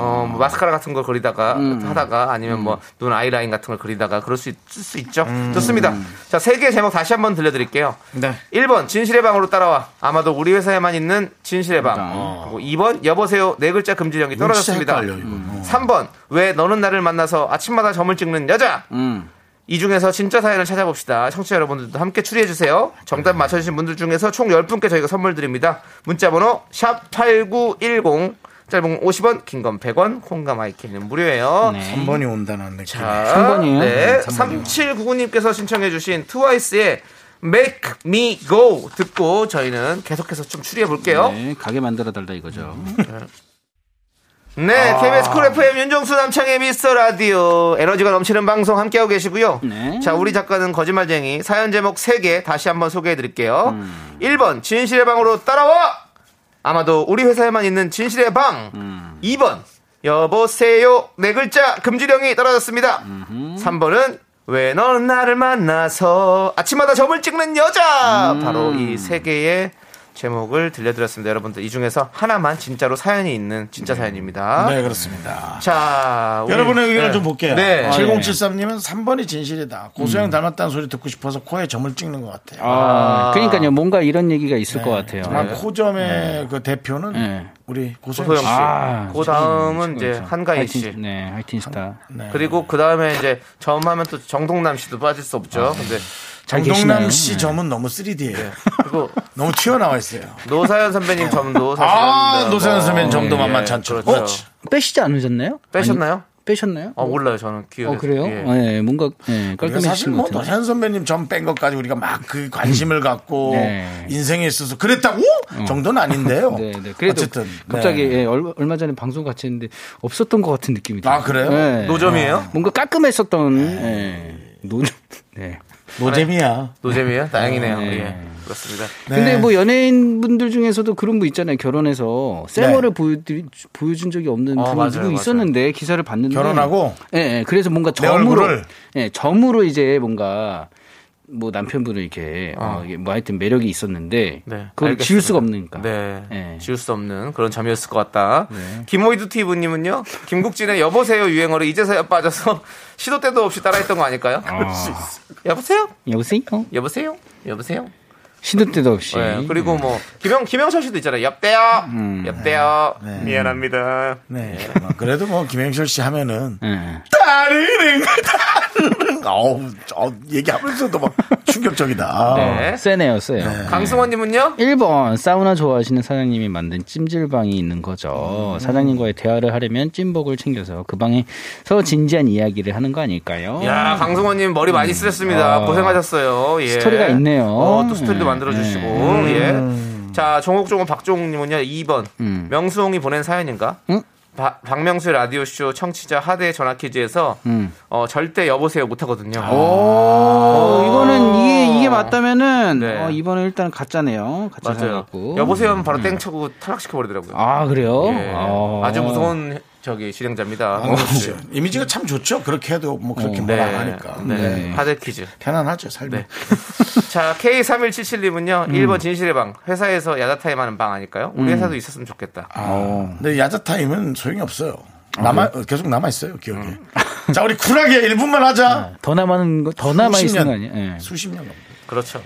어, 뭐 마스카라 같은 걸 그리다가 음. 하다가 아니면 뭐 눈 아이라인 같은 걸 그리다가 그럴 수, 있, 수 있죠. 음. 좋습니다. 자, 세개 제목 다시 한번 들려드릴게요. 네. 1번 진실의 방으로 따라와 아마도 우리 회사에만 있는 진실의 방 그리고 2번 여보세요 네 글자 금지령이 떨어졌습니다 헷갈려, 이거. 어. 3번 왜 너는 나를 만나서 아침마다 점을 찍는 여자 음. 이 중에서 진짜 사연을 찾아봅시다. 청취자 여러분들도 함께 추리해주세요. 정답 맞춰주신 분들 중에서 총 10분께 저희가 선물 드립니다. 문자번호 샵8910 짧은 50원, 긴 건 100원, 콩과 마이크는 무료예요. 네. 3번이 온다는 느낌. 자, 3번이에요? 네. 네, 3799님께서 신청해주신 트와이스의 Make Me Go 듣고 저희는 계속해서 좀 추리해볼게요. 네, 가게 만들어 달라 이거죠. 네, KBS 쿨 FM 윤정수 남창희의 미스터 라디오 에너지가 넘치는 방송 함께하고 계시고요. 네. 자, 우리 작가는 거짓말쟁이 사연 제목 3개 다시 한번 소개해 드릴게요. 음. 1번 진실의 방으로 따라와. 아마도 우리 회사에만 있는 진실의 방. 음. 2번 여보세요 네 글자 금지령이 떨어졌습니다. 3번은 왜 너는 나를 만나서 아침마다 점을 찍는 여자. 음. 바로 이 세 개의 제목을 들려드렸습니다. 여러분들 이 중에서 하나만 진짜로 사연이 있는 진짜 사연입니다. 네, 그렇습니다. 자, 우리- 여러분의 의견을 네. 좀 볼게요. 네. 7073님은 3번이 진실이다. 고소영 닮았다는 소리 듣고 싶어서 코에 점을 찍는 것 같아요. 아, 그러니까요. 뭔가 이런 얘기가 있을 것 같아요. 정말 코점의 그 대표는 네. 우리 고소영 고소영 씨. 씨. 아, 그 다음은. 이제 한가인 하이틴- 씨. 네, 하이틴 스타. 네. 그리고 그 다음에 이제 점하면 또 정동남 씨도 빠질 수 없죠. 근데 계시나요? 씨 네. 점은 너무 3D예요. 그리고 너무 튀어나와 있어요. 노사연 선배님 점도 사실 아, 노사연 선배님 점도 예, 만만찮죠. 그렇죠. 어? 빼시지 않으셨나요? 빼셨나요? 아니, 빼셨나요? 어 몰라요 저는 기억이 어, 그래요? 예. 네, 뭔가 네, 그러니까 깔끔해지신 사실 것 뭐. 노사연 선배님 점 뺀 것까지 우리가 막 그 관심을 갖고 네. 인생에 있어서 그랬다고 정도는 아닌데요. 네, 네. 그래도 어쨌든 갑자기 네. 예, 얼마, 얼마 전에 방송 같이 했는데 없었던 것 같은 느낌이 들어요. 아, 그래요? 네. 노점이에요? 뭔가 깔끔했었던 예. 노 네. 노잼이야. 노잼이에요? 다행이네요. 네. 예. 그렇습니다. 네. 근데 뭐 연예인 분들 중에서도 그런 분 있잖아요. 결혼해서 네. 쌩얼을 보여드리, 보여준 적이 없는 어, 분이 누구 맞아요. 있었는데 기사를 봤는데 결혼하고 예, 예. 그래서 뭔가 내 점으로? 예, 점으로 이제 뭔가 뭐 남편분을 이렇게 어, 이게 뭐 하여튼 매력이 있었는데 네, 그걸 알겠습니다. 지울 수가 없으니까. 네. 예. 지울 수 없는 그런 점이었을 것 같다. 김호이드 티브님은요, 김국진의 여보세요 유행어를 이제서야 빠져서 시도 때도 없이 따라했던 거 아닐까요? 여보세요? 여보세요? 여보세요? 여보세요? 시도 때도 없이. 네, 그리고 뭐 김영 김영철 씨도 있잖아요. 여보세요? 음. 여보세요? 네. 미안합니다. 네. 뭐 그래도 뭐 김행철 씨 하면은 예. 따르릉 따르릉 어우 어, 얘기하면서도 막 충격적이다. 네. 세네요, 세요. 강승원님은요? 1번 사우나 좋아하시는 사장님이 만든 찜질방이 있는 거죠. 음. 사장님과의 대화를 하려면 찜복을 챙겨서 그 방에서 진지한 이야기를 하는 거 아닐까요? 야, 강승원님 머리 많이 쓰셨습니다. 아. 고생하셨어요. 예. 스토리가 있네요. 어, 또 스토리도 네. 만들어주시고, 네. 예. 자, 종옥종옥 박종욱님은요, 2번. 음. 명수홍이 보낸 사연인가? 응? 바- 박명수의 라디오 쇼 청취자 하대 전화 퀴즈에서, 음. 어, 절대 여보세요 못 하거든요. 오, 이거는 이게 이게 맞다면은 네. 어, 이번에 일단 가짜네요. 가짜 맞아요. 사갖고. 여보세요 하면 바로 땡 쳐고 탈락시켜 버리더라고요. 아 그래요? 예. 어. 아주 무서운 저기 진행자입니다. 그렇죠. 이미지가 참 좋죠. 그렇게 해도 뭐 그렇게 뭐라 안 하니까. 네. 네. 하대 퀴즈. 편안하죠 삶이. 네. 자, K3177님은요, 음. 1번 진실의 방. 회사에서 야자타임 하는 방 아닐까요? 음. 우리 회사도 있었으면 좋겠다. 어. 근데 야자 타임은 소용이 없어요. 아, 남아 계속 남아 있어요 기억에. 자 우리 쿨하게 1분만 하자. 더 남은 거, 더 남아 있는 수십 거 년. 아니에요? 예. 수십 년. 그렇죠.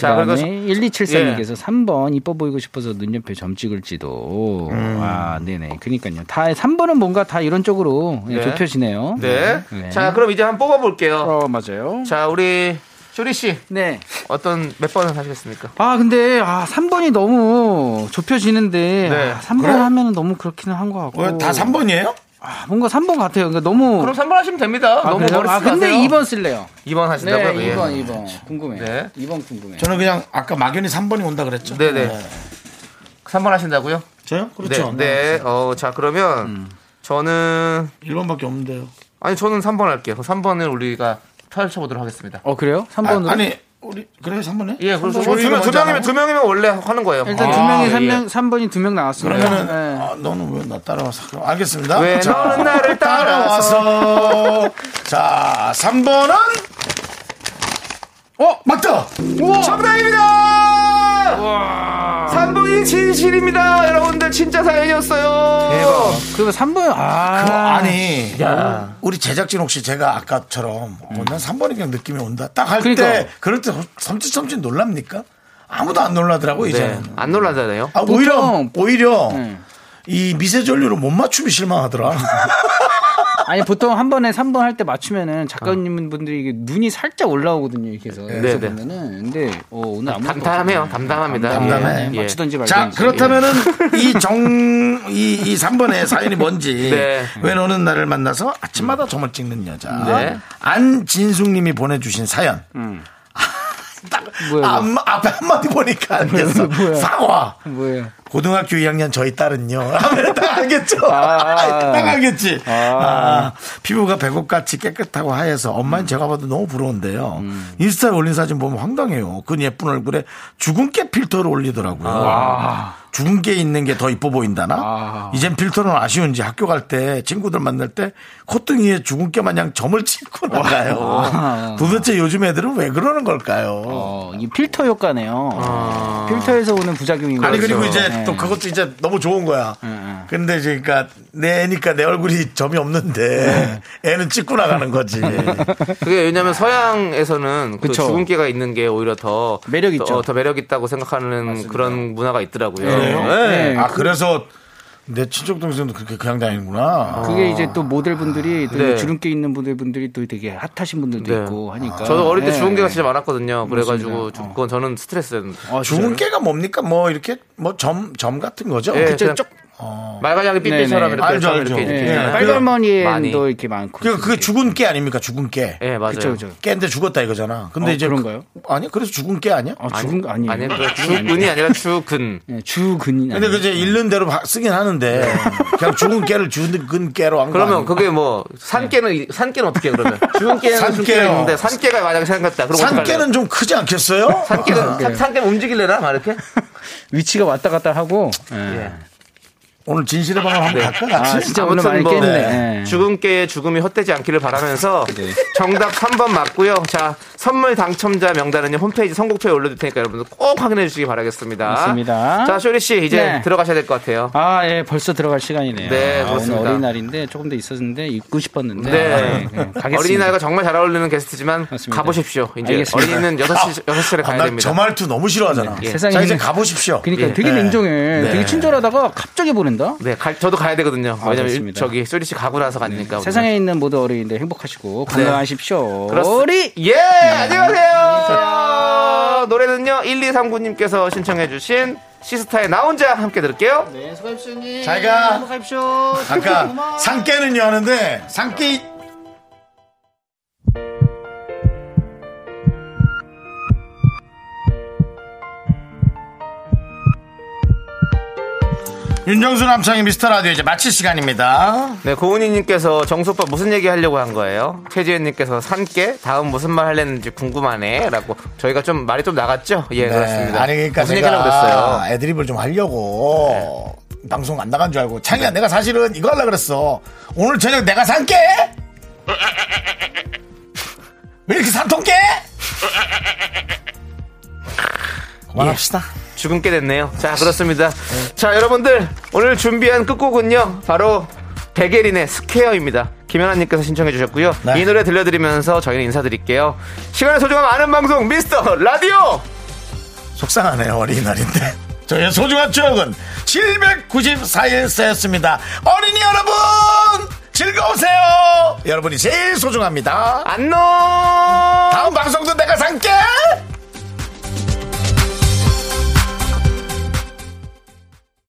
자, 그다음에 그래서 1274님께서 3번 이뻐 보이고 싶어서 눈옆에 점 찍을지도. 음. 아, 네네. 그니까요. 다 3번은 뭔가 다 이런 쪽으로 예, 네. 좁혀지네요. 네. 네. 자, 그럼 이제 한번 뽑아볼게요. 어, 맞아요. 자, 우리 쇼리 씨 네. 어떤 몇 번을 하시겠습니까? 아, 근데, 아, 3번이 너무 좁혀지는데, 네. 아, 3번 그래? 하면은 너무 그렇기는 한 것 같고. 왜다 3번이에요? 아, 뭔가 3번 같아요. 그러니까 너무. 그럼 3번 하시면 됩니다. 아, 너무 그래요? 머리 아, 근데 마세요. 2번 쓸래요. 2번 하신다고요? 네, 예. 2번, 2번. 궁금해요. 네. 2번 궁금해요. 저는 그냥 아까 막연히 3번이 온다 그랬죠. 네 네. 3번 하신다고요? 저요? 그렇죠. 네. 네. 어, 자, 그러면 음. 저는 1번밖에 없는데요. 아니 저는 3번 할게요. 3번을 우리가 펼쳐 보도록 하겠습니다. 어, 그래요? 아, 3번으로? 아니 우리 그래요 3번에? 예, 그래서 두, 명, 두 먼저 명이면. 두 명이면 원래 하는 거예요. 일단 아, 두 명이 예, 삼 예. 명 3번이 두 명 나왔습니다. 그러면은 네. 아, 너는 왜 나 따라와서 그럼 알겠습니다. 왜 자, 너는 나를 따라와서 자 3번은 어 맞다. 정답입니다. 3번이 진실입니다. 여러분들 진짜 사연이었어요. 대박. 그리고 3번, 아. 그 아니 야. 우리 제작진 혹시 제가 아까처럼 어, 난 3번이 그냥 느낌이 온다 딱 할때 그러니까. 그럴 때 섬찟섬찟 놀랍니까? 아무도 안 놀라더라고 네. 이제는. 안 놀라잖아요. 아, 오히려 보통- 오히려 네. 이 미세 전류로 못 맞춤이 실망하더라. 아니, 보통 한 번에 3번 할 때 맞추면은 작가님 분들이 이게 눈이 살짝 올라오거든요. 이렇게 해서. 네, 네. 보면은. 근데, 어, 오늘 아무 담담해요. 담담합니다. 담담해. 예. 맞추던지 말던지. 자, 그렇다면은 이 정, 이, 이 3번의 사연이 뭔지. 네. 왜 너는 나를 만나서 아침마다 점을 찍는 여자. 네. 안진숙 님이 보내주신 사연. 딱, 뭐야, 앞, 앞에 한마디 보니까 알겠어. 뭐야. 사과. 뭐예요? 고등학교 2학년 저희 딸은요. 하면 딱 알겠죠. 아, 아. 딱 알겠지. 아. 아, 피부가 배꼽같이 깨끗하고 하얘서 엄마는 제가 봐도 너무 부러운데요. 음. 인스타에 올린 사진 보면 황당해요. 그 예쁜 얼굴에 주근깨 필터를 올리더라고요. 아. 주근깨 있는 게 더 이뻐 보인다나? 아. 이젠 필터는 아쉬운지 학교 갈 때 친구들 만날 때 콧등이에 주근깨 마냥 점을 찍고 나가요. 도대체 요즘 애들은 왜 그러는 걸까요? 어, 이 필터 효과네요. 필터에서 오는 부작용인 거죠. 아니 그리고 이제 네. 또 그것도 이제 너무 좋은 거야. 응. 근데 이제 그러니까 내 애니까 내 얼굴이 점이 없는데 애는 찍고 나가는 거지. 그게 왜냐면 서양에서는 그 그쵸. 주근깨가 있는 게 오히려 더 매력 있죠. 더, 더 매력 있다고 생각하는 그런 문화가 있더라고요. 그래요? 네. 네. 아 그래서 내 친척 동생도 그렇게 그냥 다니는구나. 그게 이제 또 모델분들이 또 네. 주름깨 있는 모델분들이 또 되게 핫하신 분들도 네. 있고 하니까. 저도 어릴 때 네. 주근깨가 진짜 많았거든요. 그래가지고. 그건 저는 스트레스였는데. 아, 죽은 깨가 뭡니까? 뭐 이렇게 뭐 점 점 같은 거죠? 예, 그쵸, 그 냥 쪽- 말가냥이 삐삐처럼. 이렇게 알죠, 좀 알죠. 이렇게 예. 이렇게 네. 있잖아요. 빨간. 머리에도 이렇게 많고. 그, 그 죽은 깨 아닙니까? 죽은 깨. 예, 맞아요. 그쵸, 그쵸. 깨인데 죽었다 이거잖아. 근데 어, 이제 그런가요? 그- 아니 그래서 죽은 깨 아니야? 아, 죽은 거 아니에요. 아니, 그 주근이 아니라 주근. 네, 주근이. 근데 그 이제 읽는 대로 바- 쓰긴 하는데 그냥 죽은 깨를 죽은 깨로 한 거. 그러면 그게 뭐 산깨는 산깨는 어떻게 해, 그러면 죽은 깨는 산깨요. 산깨가 만약에 생겼다. 그럼? 산깨는 좀 크지 않겠어요? 산깨는 산- 산깨는 움직일래나 막 이렇게? 위치가 왔다 갔다 하고. 예. 오늘 진실의 방을 한번 갈까 같이? 아, 진짜 오늘 많이 뭐 깼네. 예. 죽은 깨의 죽음이 헛되지 않기를 바라면서 정답 3번 맞고요. 자 선물 당첨자 명단은요 홈페이지 선곡표에 올려둘 테니까 여러분들 꼭 확인해 주시기 바라겠습니다. 맞습니다. 자 쇼리 씨 이제 네. 들어가셔야 될 것 같아요. 아, 예, 벌써 들어갈 시간이네요. 네, 아, 오늘 그렇습니다. 어린날인데 조금 더 있었는데 입고 싶었는데. 네. 아, 가겠습니다. 어린이날과 정말 잘 어울리는 게스트지만 맞습니다. 가보십시오. 이제 알겠습니다. 어린이는 6시, 6시에 아, 가야 나 됩니다. 저 말투 너무 싫어하잖아. 예. 세상에 자 이제 가보십시오. 그러니까 예. 되게 네. 냉정해. 네. 되게 친절하다가 갑자기 보낸다. 네, 갈- 저도 가야 되거든요. 아, 왜냐면 그렇습니다. 저기 쇼리 씨 가고 나서 가니까. 우리는. 세상에 있는 모든 어린이들 행복하시고 건강하십시오. 네. 그렇습- 우리 예, 안녕하세요. 노래는요, 1239님께서 신청해주신 시스타의 나 혼자 함께 들을게요. 네, 수고하십시오. 잘 가. 행복하십시오. 아까 산깨는요 하는데 산깨 윤정수 남창희 미스터 라디오 이제 마칠 시간입니다. 네, 고은희님께서 정수오빠 무슨 얘기 하려고 한 거예요? 최지현님께서 산께 다음 무슨 말 하려는지 궁금하네. 라고. 저희가 좀 말이 좀 나갔죠? 예, 그렇습니다. 네, 아니 그러니까 무슨 얘기 하려고 그랬어요? 애드립을 좀 하려고 방송 안 나간 줄 알고 창이야 내가 사실은 이거 하려 그랬어. 오늘 저녁 내가 산게 왜 이렇게 산통 깨? 그만합시다. 죽은 게 됐네요. 자, 그렇습니다. 자, 여러분들, 오늘 준비한 끝곡은요, 바로 백예린의 스퀘어입니다. 김연아님께서 신청해 주셨고요. 네. 이 노래 들려드리면서 저희는 인사드릴게요. 시간의 소중함 아는 방송, 미스터 라디오! 속상하네요 어린이날인데 저의 소중한 추억은 794일 쌓였습니다 어린이 여러분 즐거우세요 여러분이 제일 소중합니다 안녕! 다음 방송도 내가 살게